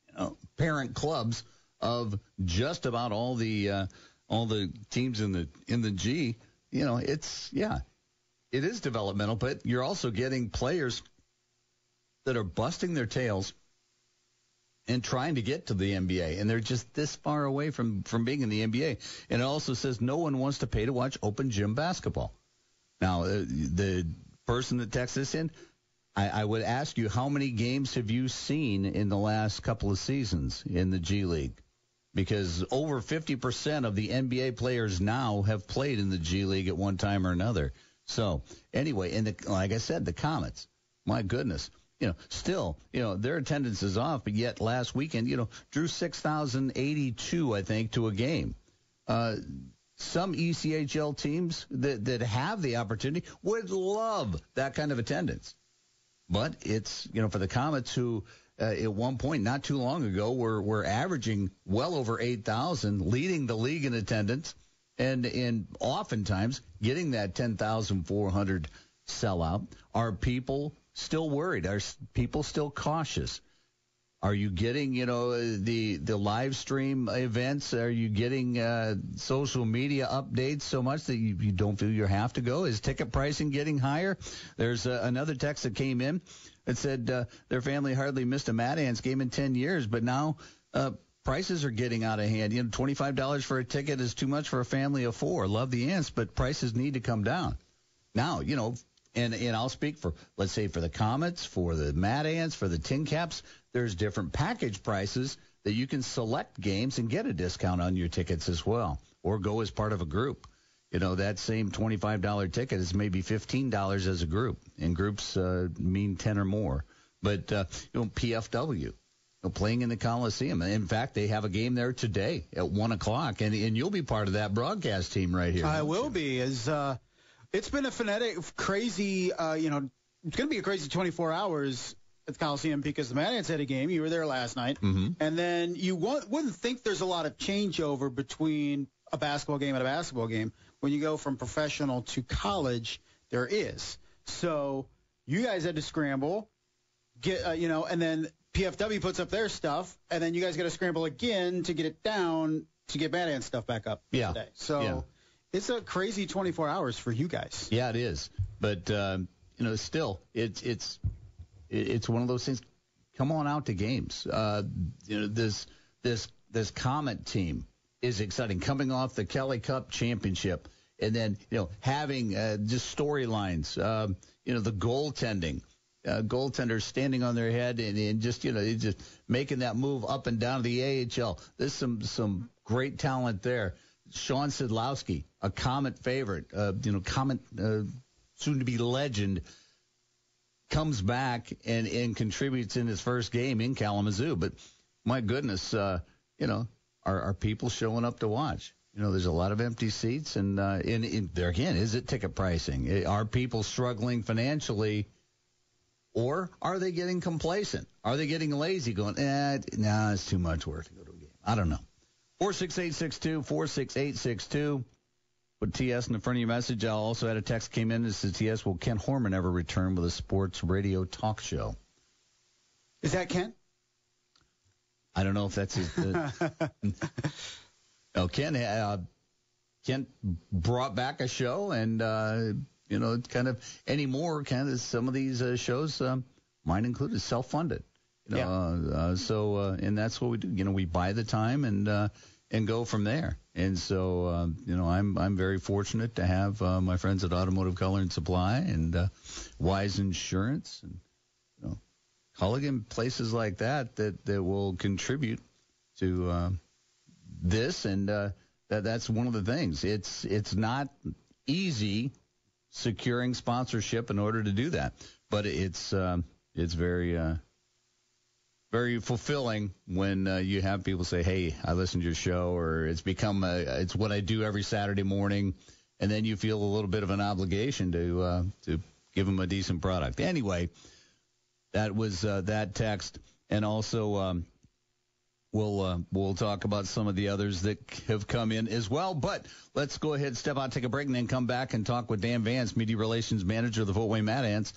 you know, parent clubs of just about all the uh, all the teams in the in the G. You know, it's yeah, it is developmental, but you're also getting players that are busting their tails and trying to get to the NBA, and they're just this far away from from being in the NBA. And it also says no one wants to pay to watch open gym basketball. Now, uh, the person that texts this in, I, I would ask you, how many games have you seen in the last couple of seasons in the G League? Because over 50% of the NBA players now have played in the G League at one time or another. So, anyway, and the, like I said, the Komets, my goodness, you know, still, you know, their attendance is off, but yet last weekend, you know, drew 6,082, I think, to a game. Uh, some ECHL teams that, that have the opportunity would love that kind of attendance. But it's, you know, for the Komets who uh, at one point not too long ago were, were averaging well over 8,000, leading the league in attendance, and, and oftentimes getting that 10,400 sellout. Are people still worried? Are people still cautious? Are you getting, you know, the the live stream events? Are you getting uh, social media updates so much that you, you don't feel you have to go? Is ticket pricing getting higher? There's uh, another text that came in that said uh, their family hardly missed a Mad Ants game in 10 years, but now uh, prices are getting out of hand. You know, $25 for a ticket is too much for a family of four. Love the Ants, but prices need to come down. Now, you know, and and I'll speak for let's say for the Komets, for the Mad Ants, for the Tin Caps. There's different package prices that you can select games and get a discount on your tickets as well, or go as part of a group. You know that same twenty-five dollar ticket is maybe fifteen dollars as a group, and groups uh, mean ten or more. But uh, you know PFW, you know, playing in the Coliseum. In fact, they have a game there today at one o'clock, and and you'll be part of that broadcast team right here. I will be. As uh, it's been a phonetic, crazy. Uh, you know, it's going to be a crazy 24 hours at the Coliseum because the Mad Ants had a game. You were there last night, Mm-hmm. and then you won't, wouldn't think there's a lot of changeover between a basketball game and a basketball game when you go from professional to college. There is. So you guys had to scramble, get uh, you know, and then PFW puts up their stuff, and then you guys got to scramble again to get it down to get Mad Ants stuff back up. Yeah. Today. So. Yeah. It's a crazy 24 hours for you guys. Yeah, it is. But um, you know, still, it's it's it's one of those things. Come on out to games. Uh, you know, this this this Komet team is exciting. Coming off the Kelly Cup championship, and then you know having uh, just storylines. Um, you know, the goaltending. Uh, goaltenders standing on their head and, and just you know just making that move up and down the AHL. There's some some great talent there. Sean Sidlowski, a Komet favorite, uh, you know, Komet uh, soon to be legend, comes back and, and contributes in his first game in Kalamazoo. But my goodness, uh, you know, are, are people showing up to watch? You know, there's a lot of empty seats, and uh, in, in there again, is it ticket pricing? Eh, Are people struggling financially, or are they getting complacent? Are they getting lazy, going, eh, nah, it's too much work to go to a game? I don't know. 46862, 46862. Put TS in the front of your message. I also had a text came in that says, TS, will Ken Horman ever return with a sports radio talk show? Is that Ken? I don't know if that's his. Uh, [laughs] oh, Ken, uh, Ken brought back a show, and uh, you know, it's kind of anymore, kind of some of these uh, shows, um, mine included, self-funded. Yeah. uh, uh, so uh, and that's what we do. You know, we buy the time and uh, and go from there. And so, uh, you know, I'm I'm very fortunate to have uh, my friends at Automotive Color and Supply and uh, Wise Insurance and you know, Culligan places like that that that will contribute to uh, this. And that that's one of the things. It's it's not easy securing sponsorship in order to do that, but it's uh, it's very very fulfilling when uh, you have people say, "Hey, I listened to your show," or it's become a, it's what I do every Saturday morning, and then you feel a little bit of an obligation to uh, to give them a decent product. Anyway, that was uh, that text, and also um, we'll uh, we'll talk about some of the others that have come in as well. But let's go ahead, step out, take a break, and then come back and talk with Dan Vance, Media Relations Manager of the Fort Wayne Mad Ants.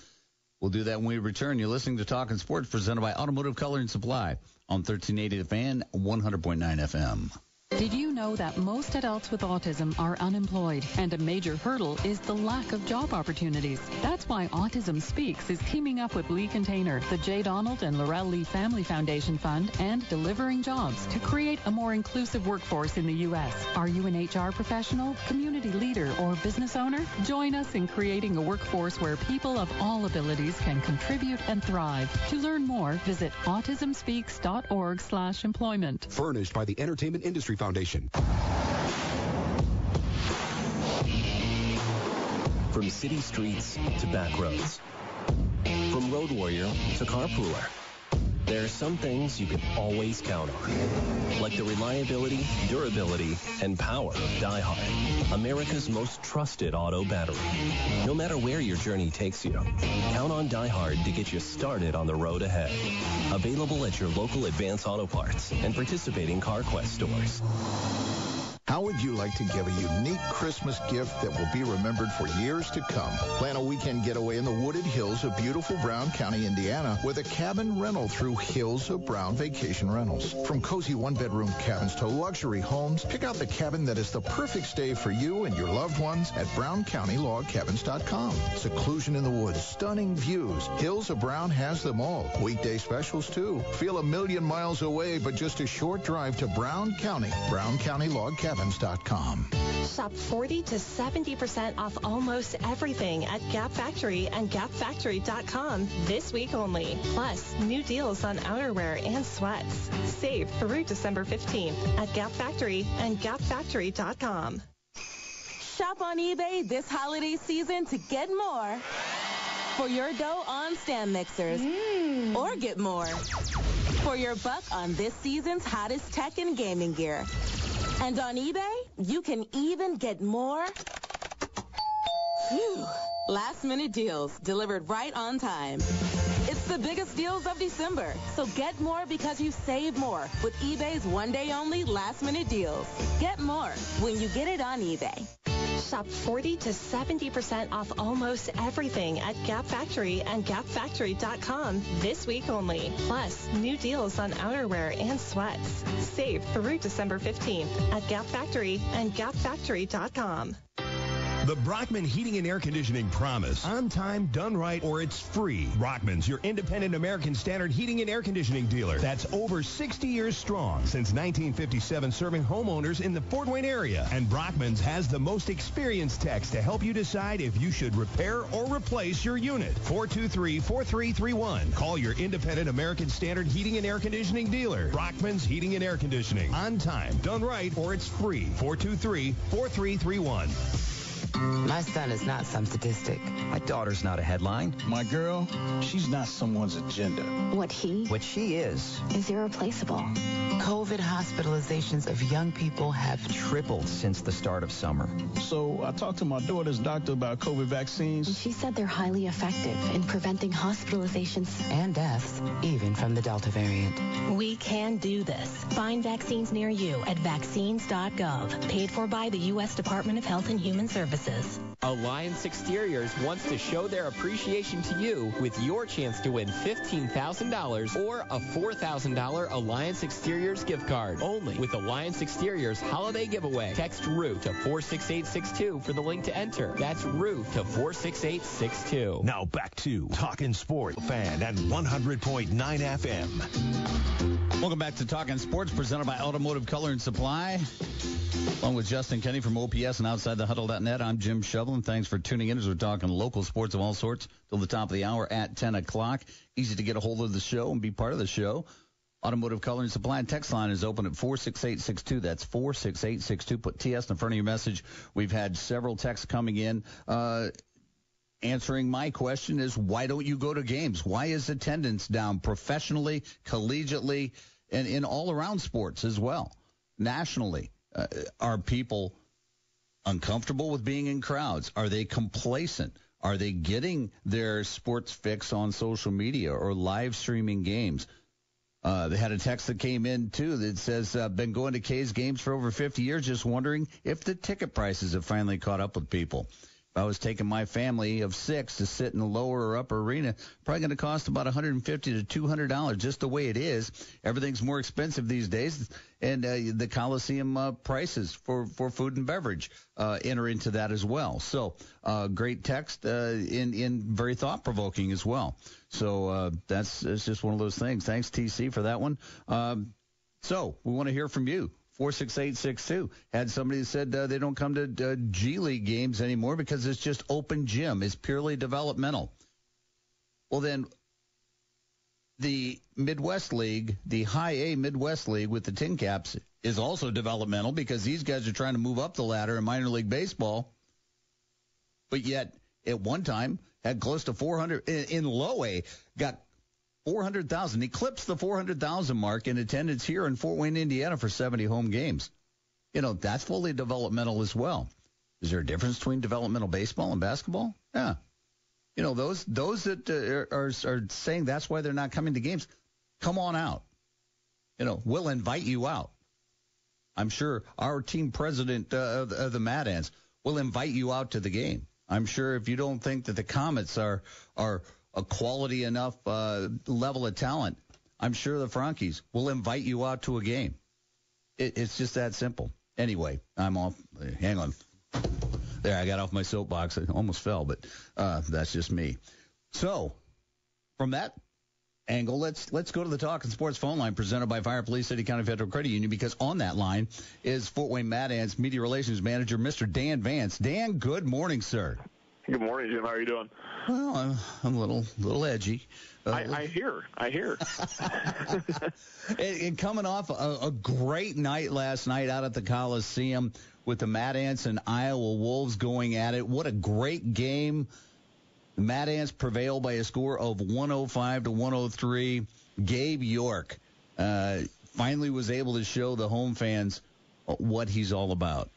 We'll do that when we return. You're listening to Talking Sports presented by Automotive Color and Supply on 1380 The Fan, 100.9 FM. Did you know that most adults with autism are unemployed and a major hurdle is the lack of job opportunities? That's why Autism Speaks is teaming up with Lee Container, the J. Donald and Laurel Lee Family Foundation Fund, and Delivering Jobs to create a more inclusive workforce in the U.S. Are you an HR professional, community leader, or business owner? Join us in creating a workforce where people of all abilities can contribute and thrive. To learn more, visit autismspeaks.org slash employment. Furnished by the Entertainment Industry Foundation. From city streets to back roads. From road warrior to carpooler. There are some things you can always count on, like the reliability, durability, and power of DieHard, America's most trusted auto battery. No matter where your journey takes you, count on DieHard to get you started on the road ahead. Available at your local Advance Auto Parts and participating CarQuest stores. How would you like to give a unique Christmas gift that will be remembered for years to come? Plan a weekend getaway in the wooded hills of beautiful Brown County, Indiana with a cabin rental through Hills of Brown Vacation Rentals. From cozy one-bedroom cabins to luxury homes, pick out the cabin that is the perfect stay for you and your loved ones at browncountylogcabins.com. Seclusion in the woods, stunning views. Hills of Brown has them all. Weekday specials too. Feel a million miles away, but just a short drive to Brown County. Brown County Log Cabin Shop 40 to 70% off almost everything at Gap Factory and GapFactory.com this week only. Plus, new deals on outerwear and sweats. Save through December 15th at Gap Factory and GapFactory.com. Shop on eBay this holiday season to get more for your dough on stand mixers mm. or get more for your buck on this season's hottest tech and gaming gear. And on eBay, you can even get more. Phew. Last minute deals delivered right on time. It's the biggest deals of December. So get more because you save more with eBay's one day only last minute deals. Get more when you get it on eBay. Shop 40 to 70% off almost everything at Gap Factory and GapFactory.com this week only. Plus, new deals on outerwear and sweats. Save through December 15th at Gap Factory and GapFactory.com. The Brockman Heating and Air Conditioning promise. On time, done right, or it's free. Brockman's your independent American Standard heating and air conditioning dealer. That's over 60 years strong. Since 1957, serving homeowners in the Fort Wayne area. And Brockman's has the most experienced techs to help you decide if you should repair or replace your unit. 423-4331. Call your independent American Standard heating and air conditioning dealer. Brockman's Heating and Air Conditioning. On time, done right, or it's free. 423-4331. My son is not some statistic. My daughter's not a headline. My girl, she's not someone's agenda. What he? What she is. Is irreplaceable. COVID hospitalizations of young people have tripled since the start of summer. So I talked to my daughter's doctor about COVID vaccines. And she said they're highly effective in preventing hospitalizations and deaths, even from the Delta variant. We can do this. Find vaccines near you at vaccines.gov. Paid for by the U.S. Department of Health and Human Services. Prices. Alliance Exteriors wants to show their appreciation to you with your chance to win $15,000 or a $4,000 Alliance Exteriors gift card. Only with Alliance Exteriors Holiday Giveaway. Text ROO to 46862 for the link to enter. That's ROO to 46862. Now back to Talking Sport Fan at 100.9 FM. Welcome back to Talking Sports, presented by Automotive Color and Supply. Along with Justin Kenny from OPS and Outside the Huddle.net, I'm Jim Shovelin. Thanks for tuning in as we're talking local sports of all sorts till the top of the hour at 10 o'clock. Easy to get a hold of the show and be part of the show. Automotive Color and Supply and text line is open at 46862. That's 46862. Put TS in front of your message. We've had several texts coming in. Uh, answering my question is why don't you go to games? Why is attendance down professionally, collegiately, and in all around sports as well? Nationally, uh, are people uncomfortable with being in crowds? Are they complacent? Are they getting their sports fix on social media or live streaming games? Uh, they had a text that came in too that says, uh, "Been going to K's games for over 50 years, just wondering if the ticket prices have finally caught up with people." I was taking my family of six to sit in the lower or upper arena, probably going to cost about 150 to 200 dollars, just the way it is. Everything's more expensive these days, and uh, the Coliseum uh, prices for for food and beverage uh, enter into that as well. So, uh, great text, uh, in in very thought provoking as well. So uh, that's it's just one of those things. Thanks TC for that one. Um, so we want to hear from you. 46862. Had somebody said uh, they don't come to uh, G League games anymore because it's just open gym. It's purely developmental. Well, then the Midwest League, the high A Midwest League with the Tin Caps, is also developmental because these guys are trying to move up the ladder in minor league baseball. But yet, at one time, had close to 400 in, in low A, got 400,000, eclipsed the 400,000 mark in attendance here in Fort Wayne, Indiana for 70 home games. You know, that's fully developmental as well. Is there a difference between developmental baseball and basketball? Yeah. You know, those those that uh, are, are saying that's why they're not coming to games, come on out. You know, we'll invite you out. I'm sure our team president uh, of, of the Mad Ants will invite you out to the game. I'm sure if you don't think that the Komets are are a quality enough uh, level of talent, I'm sure the Frankes will invite you out to a game. It, it's just that simple. Anyway, I'm off. Hang on. There, I got off my soapbox. I almost fell, but uh, that's just me. So, from that angle, let's let's go to the Talking Sports phone line presented by Fire Police City County Federal Credit Union because on that line is Fort Wayne Mad Ants Media Relations Manager, Mr. Dan Vance. Dan, good morning, sir. Good morning, Jim. How are you doing? Well, I'm, I'm a little little edgy. Uh, I, I hear. I hear. [laughs] and, and, coming off a, a, great night last night out at the Coliseum with the Mad Ants and Iowa Wolves going at it. What a great game. The Mad Ants prevail by a score of 105 to 103. Gabe York uh, finally was able to show the home fans what he's all about.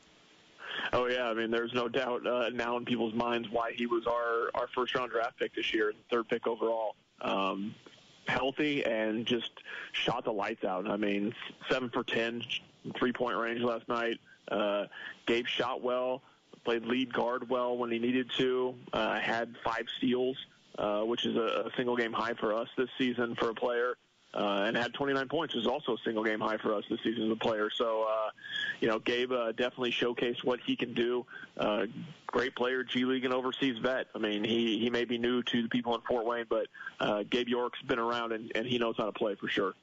Oh yeah, I mean, there's no doubt uh, now in people's minds why he was our our first round draft pick this year, third pick overall. Um, healthy and just shot the lights out. I mean, seven for ten, three point range last night. Uh, Gabe shot well, played lead guard well when he needed to. Uh, had five steals, uh, which is a, a single game high for us this season for a player uh, and had 29 points, which is also a single game high for us this season as a player. So, uh, you know, Gabe uh, definitely showcased what he can do. Uh, great player, G League and overseas vet. I mean, he he may be new to the people in Fort Wayne, but uh, Gabe York's been around and, and he knows how to play for sure.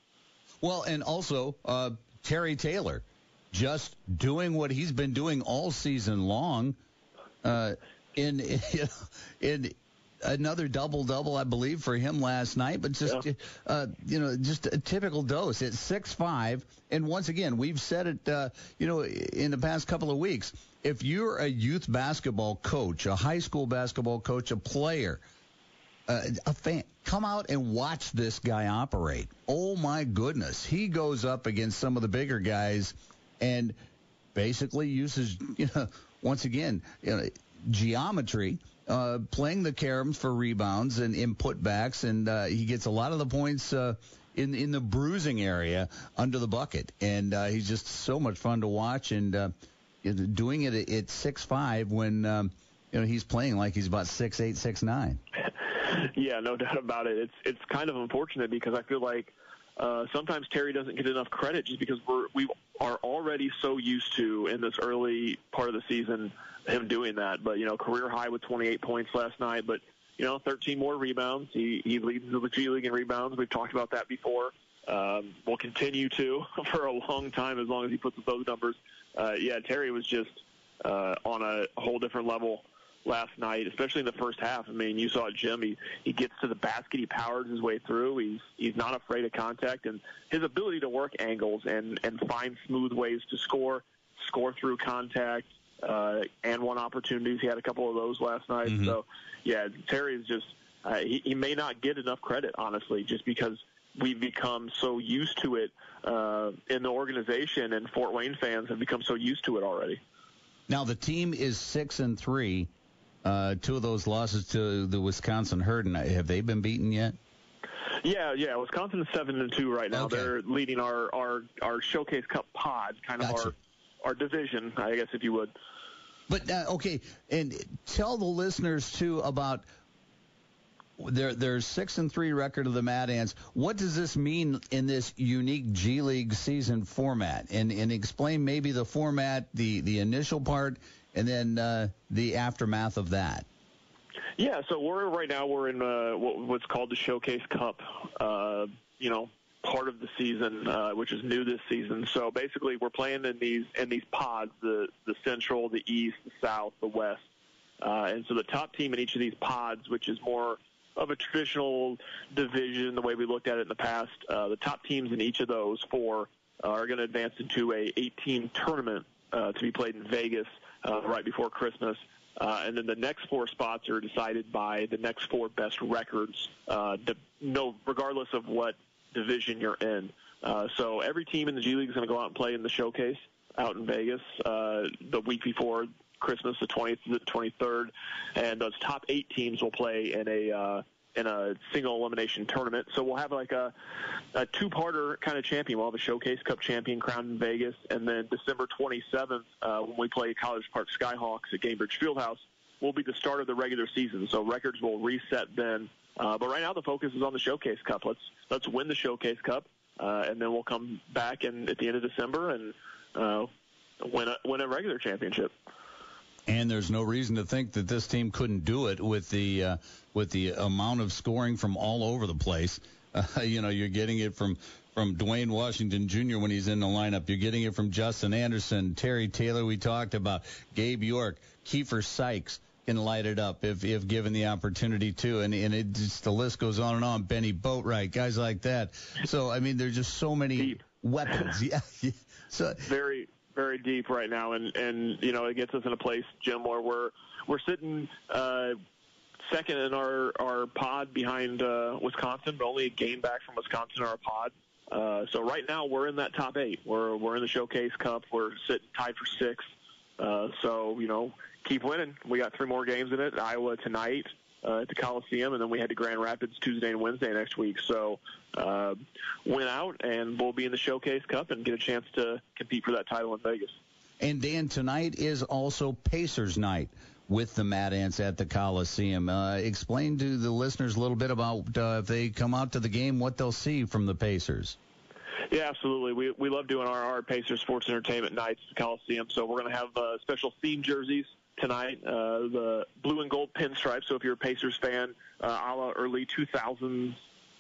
Well, and also uh, Terry Taylor, just doing what he's been doing all season long. Uh, in [laughs] in, in another double double, I believe, for him last night. But just yeah. uh, you know, just a typical dose. It's six five, and once again, we've said it. Uh, you know, in the past couple of weeks, if you're a youth basketball coach, a high school basketball coach, a player. Uh, a fan, come out and watch this guy operate. Oh my goodness, he goes up against some of the bigger guys, and basically uses, [laughs] you know, once again, you know, geometry uh, playing the caroms for rebounds and in putbacks, and uh, he gets a lot of the points uh, in in the bruising area under the bucket, and uh, he's just so much fun to watch. And uh, doing it at six five when um, you know he's playing like he's about six eight six nine. [laughs] yeah, no doubt about it. It's it's kind of unfortunate because I feel like uh, sometimes Terry doesn't get enough credit just because we're we are already so used to in this early part of the season him doing that. But you know, career high with 28 points last night. But you know, 13 more rebounds. He he leads the G League in rebounds. We've talked about that before. Um, will continue to [laughs] for a long time as long as he puts up those numbers. Uh, yeah, Terry was just uh, on a whole different level last night, especially in the first half. I mean, you saw Jim. He he gets to the basket, he powers his way through. He's he's not afraid of contact, and his ability to work angles and and find smooth ways to score, score through contact, uh, and one opportunities. He had a couple of those last night. Mm-hmm. So yeah, Terry is just uh, he, he may not get enough credit, honestly, just because we've become so used to it uh, in the organization, and Fort Wayne fans have become so used to it already. Now the team is six and three. Uh, two of those losses to the Wisconsin Herd, have they been beaten yet? Yeah, yeah. Wisconsin is seven and two right now. Okay. They're leading our, our our Showcase Cup pod, kind of gotcha. our our division, I guess, if you would. But uh, okay, and tell the listeners too about their their six and three record of the Mad Ants. What does this mean in this unique G League season format? And and explain maybe the format, the the initial part, and then uh, the aftermath of that. Yeah, so we're right now we're in uh, what's called the Showcase Cup. Uh, you know, part of the season, uh, which is new this season. So basically, we're playing in these in these pods: the the Central, the East, the South, the West. Uh, and so the top team in each of these pods, which is more of a traditional division, the way we looked at it in the past. Uh, the top teams in each of those four are going to advance into a 18 tournament uh, to be played in Vegas uh, right before Christmas. Uh, and then the next four spots are decided by the next four best records, uh, no, regardless of what division you're in. Uh, so every team in the G League is going to go out and play in the showcase out in Vegas uh, the week before Christmas, the 20th to the 23rd, and those top eight teams will play in a uh, in a single elimination tournament. So we'll have like a, a two-parter kind of champion. We'll have a Showcase Cup champion crowned in Vegas, and then December 27th, uh, when we play College Park Skyhawks at Gainbridge Fieldhouse, will be the start of the regular season. So records will reset then. Uh, but right now the focus is on the Showcase Cup. Let's let's win the Showcase Cup, uh, and then we'll come back and at the end of December and uh, win a win a regular championship. And there's no reason to think that this team couldn't do it with the uh, with the amount of scoring from all over the place. Uh, [laughs] you know, you're getting it from from Duane Washington Jr. when he's in the lineup. You're getting it from Justin Anderson, Terry Taylor. We talked about Gabe York, Keifer Sykes can light it up if if given the opportunity to, and and it just the list goes on and on. Bennie Boatwright, guys like that. So I mean, there's just so many Deep. weapons. [laughs] Yeah. so very very deep right now, and and you know it gets us in a place, Jim, where we're we're sitting uh, second in our our pod behind uh, Wisconsin, but only a game back from Wisconsin in our pod. Uh, so right now we're in that top eight. We're we're in the Showcase Cup. We're sitting tied for sixth. Uh, so you know, keep winning. We got three more games in it. Iowa tonight uh, at the Coliseum, and then we head to Grand Rapids Tuesday and Wednesday next week. So uh, win out, and we'll be in the Showcase Cup and get a chance to compete for that title in Vegas. And Dan, tonight is also Pacers night with the Mad Ants at the Coliseum. Uh, explain to the listeners a little bit about uh, if they come out to the game, what they'll see from the Pacers. Yeah, absolutely. We we love doing our, our Pacers sports entertainment nights at the Coliseum. So we're going to have uh, special theme jerseys tonight, uh, the blue and gold pinstripe. So if you're a Pacers fan, uh, a la early 2000s,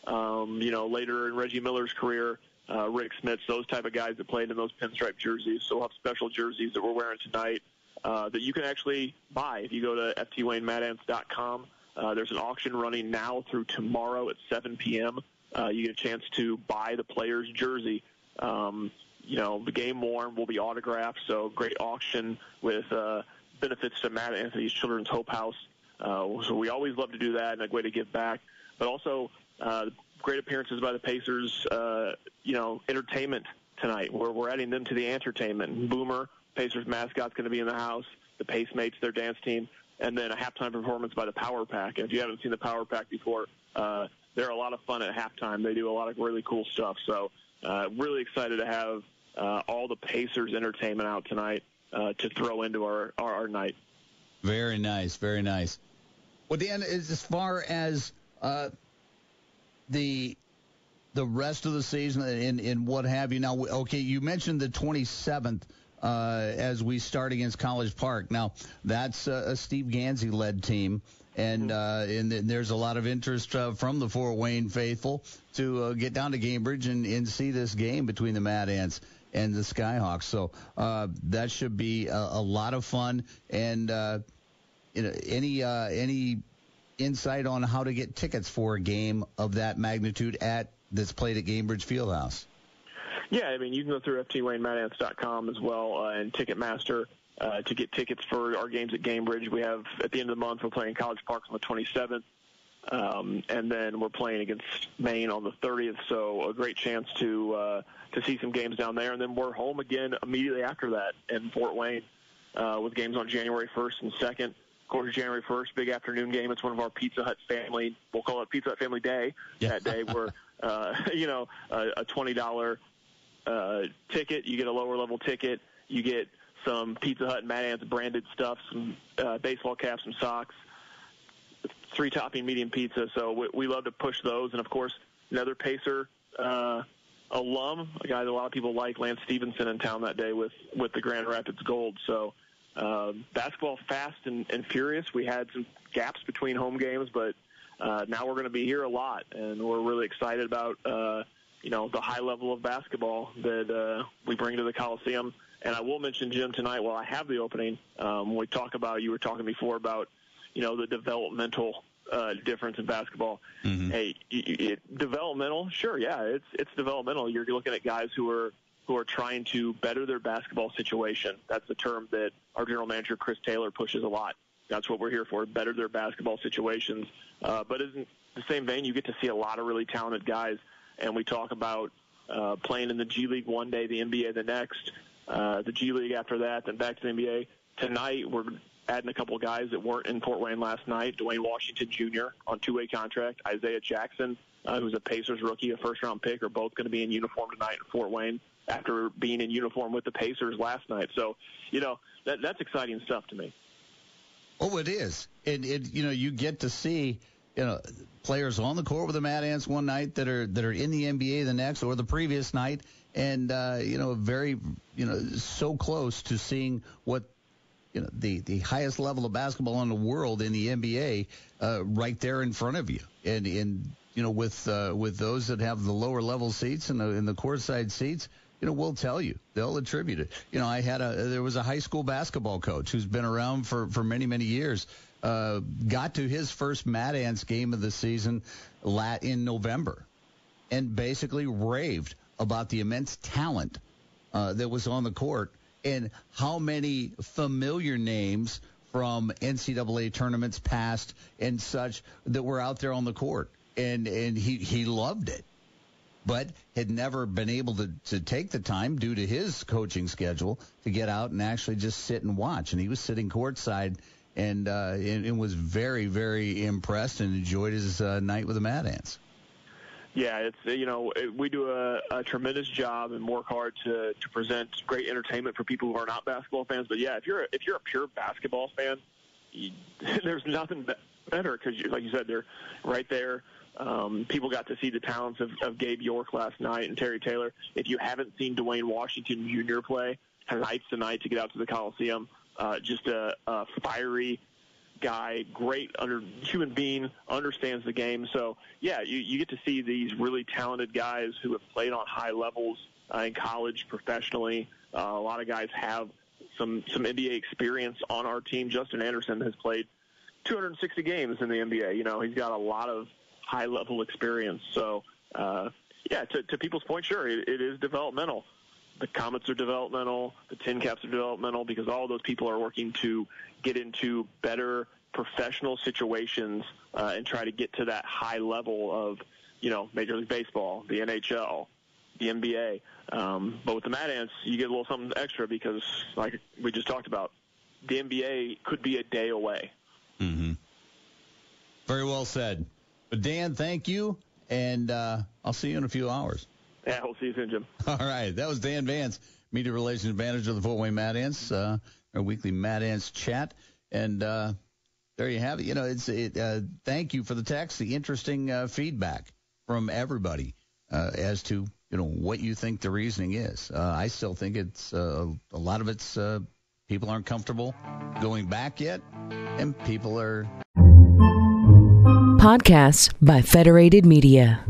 um, you know, later in Reggie Miller's career, uh, Rick Smits, those type of guys that played in those pinstripe jerseys. So we'll have special jerseys that we're wearing tonight uh, that you can actually buy if you go to ftwaynemadants.com. Uh, there's an auction running now through tomorrow at 7 p.m. Uh, you get a chance to buy the player's jersey. Um, you know, the game worn will be autographed, so great auction with uh, benefits to Mad Anthony's Children's Hope House. Uh, so we always love to do that and a way to give back. But also, uh, great appearances by the Pacers, uh, you know, entertainment tonight. We're, we're adding them to the entertainment. Boomer, Pacers mascot's going to be in the house. The Pacemates, their dance team. And then a halftime performance by the Power Pack. And if you haven't seen the Power Pack before, uh, they're a lot of fun at halftime. They do a lot of really cool stuff. So uh, really excited to have uh, all the Pacers entertainment out tonight uh, to throw into our, our, our night. Very nice, very nice. Well, Dan, as far as uh, the the rest of the season and, and what have you. Now, okay, you mentioned the 27th uh, as we start against College Park. Now, that's uh, a Steve Gansey led team. And, uh, and there's a lot of interest uh, from the Fort Wayne faithful to uh, get down to Gainbridge and, and see this game between the Mad Ants and the Skyhawks. So uh, that should be a, a lot of fun. And uh, any uh, any insight on how to get tickets for a game of that magnitude at that's played at Gainbridge Fieldhouse? Yeah, I mean, you can go through ftwaynemadants.com as well uh, and Ticketmaster uh, to get tickets for our games at Gainbridge. We have, at the end of the month, we're playing College Park on the 27th. Um, and then we're playing against Maine on the 30th, so a great chance to uh, to see some games down there. And then we're home again immediately after that in Fort Wayne uh, with games on January 1st and 2nd. Of course, January 1st, big afternoon game. It's one of our Pizza Hut family. We'll call it Pizza Hut Family Day. Yeah. That day, where [laughs] uh, [laughs] you know a, a twenty dollar uh, ticket, you get a lower level ticket, you get some Pizza Hut and Mad Ants branded stuff, some uh, baseball caps, some socks, three topping medium pizza. So we, we love to push those, and of course another Pacer uh, alum, a guy that a lot of people like, Lance Stephenson, in town that day with with the Grand Rapids Gold. So uh, basketball fast and, and furious. We had some gaps between home games, but uh, now we're going to be here a lot, and we're really excited about uh, you know the high level of basketball that uh, we bring to the Coliseum. And I will mention Jim tonight while I have the opening. Um, when we talk about you were talking before about you know the developmental uh, difference in basketball. Mm-hmm. Hey, it, it, developmental, sure, yeah, it's it's developmental. You're looking at guys who are who are trying to better their basketball situation. That's the term that our general manager Chris Taylor pushes a lot. That's what we're here for: better their basketball situations. Uh, but in the same vein, you get to see a lot of really talented guys, and we talk about uh, playing in the G League one day, the NBA the next, uh, the G League after that, then back to the NBA. Tonight, we're adding a couple of guys that weren't in Fort Wayne last night. Duane Washington Jr. on two-way contract. Isaiah Jackson, uh, who's a Pacers rookie, a first-round pick, are both going to be in uniform tonight in Fort Wayne after being in uniform with the Pacers last night. So, you know, that, that's exciting stuff to me. Oh, it is. And it, you know, you get to see, you know, players on the court with the Mad Ants one night that are that are in the NBA the next or the previous night, and uh, you know, very, you know, so close to seeing what you know the the highest level of basketball in the world in the NBA uh, right there in front of you, and and you know with uh, with those that have the lower level seats and the in the courtside seats, you know we'll tell you they'll attribute it. You know I had a there was a high school basketball coach who's been around for for many many years. Uh, got to his first Mad Ants game of the season lat in November, and basically raved about the immense talent uh, that was on the court and how many familiar names from NCAA tournaments past and such that were out there on the court. And and he, he loved it. But had never been able to, to take the time due to his coaching schedule to get out and actually just sit and watch. And he was sitting courtside and uh, and, and was very, very impressed and enjoyed his uh, night with the Mad Ants. Yeah, it's you know we do a, a tremendous job and work hard to to present great entertainment for people who are not basketball fans. But yeah, if you're a, if you're a pure basketball fan, you, [laughs] there's nothing better because like you said, they're right there. Um, people got to see the talents of, of Gabe York last night and Terry Taylor. If you haven't seen Duane Washington Jr. play, tonight's the night to get out to the Coliseum. Uh, just a, a fiery guy, great under human being, understands the game. So yeah, you, you get to see these really talented guys who have played on high levels uh, in college, professionally. Uh, a lot of guys have some some NBA experience on our team. Justin Anderson has played 260 games in the NBA. You know, he's got a lot of high level experience. So uh, yeah, to, to people's point, sure, it, it is developmental. The Komets are developmental. The Tin Caps are developmental because all those people are working to get into better professional situations uh, and try to get to that high level of, you know, Major League Baseball, the NHL, the NBA. Um, but with the Mad Ants, you get a little something extra because, like we just talked about, the NBA could be a day away. Mm-hmm. Very well said. But Dan, thank you, and uh, I'll see you in a few hours. Yeah, we'll see you soon, Jim. [laughs] All right, that was Dan Vance media relations manager of the Fort Wayne Mad Ants, uh, our weekly Mad Ants chat. And uh, there you have it. You know, it's it, uh, thank you for the text, the interesting uh, feedback from everybody uh, as to you know what you think the reasoning is. Uh, I still think it's uh, a lot of it's uh, people aren't comfortable going back yet, and people are Podcasts by Federated Media.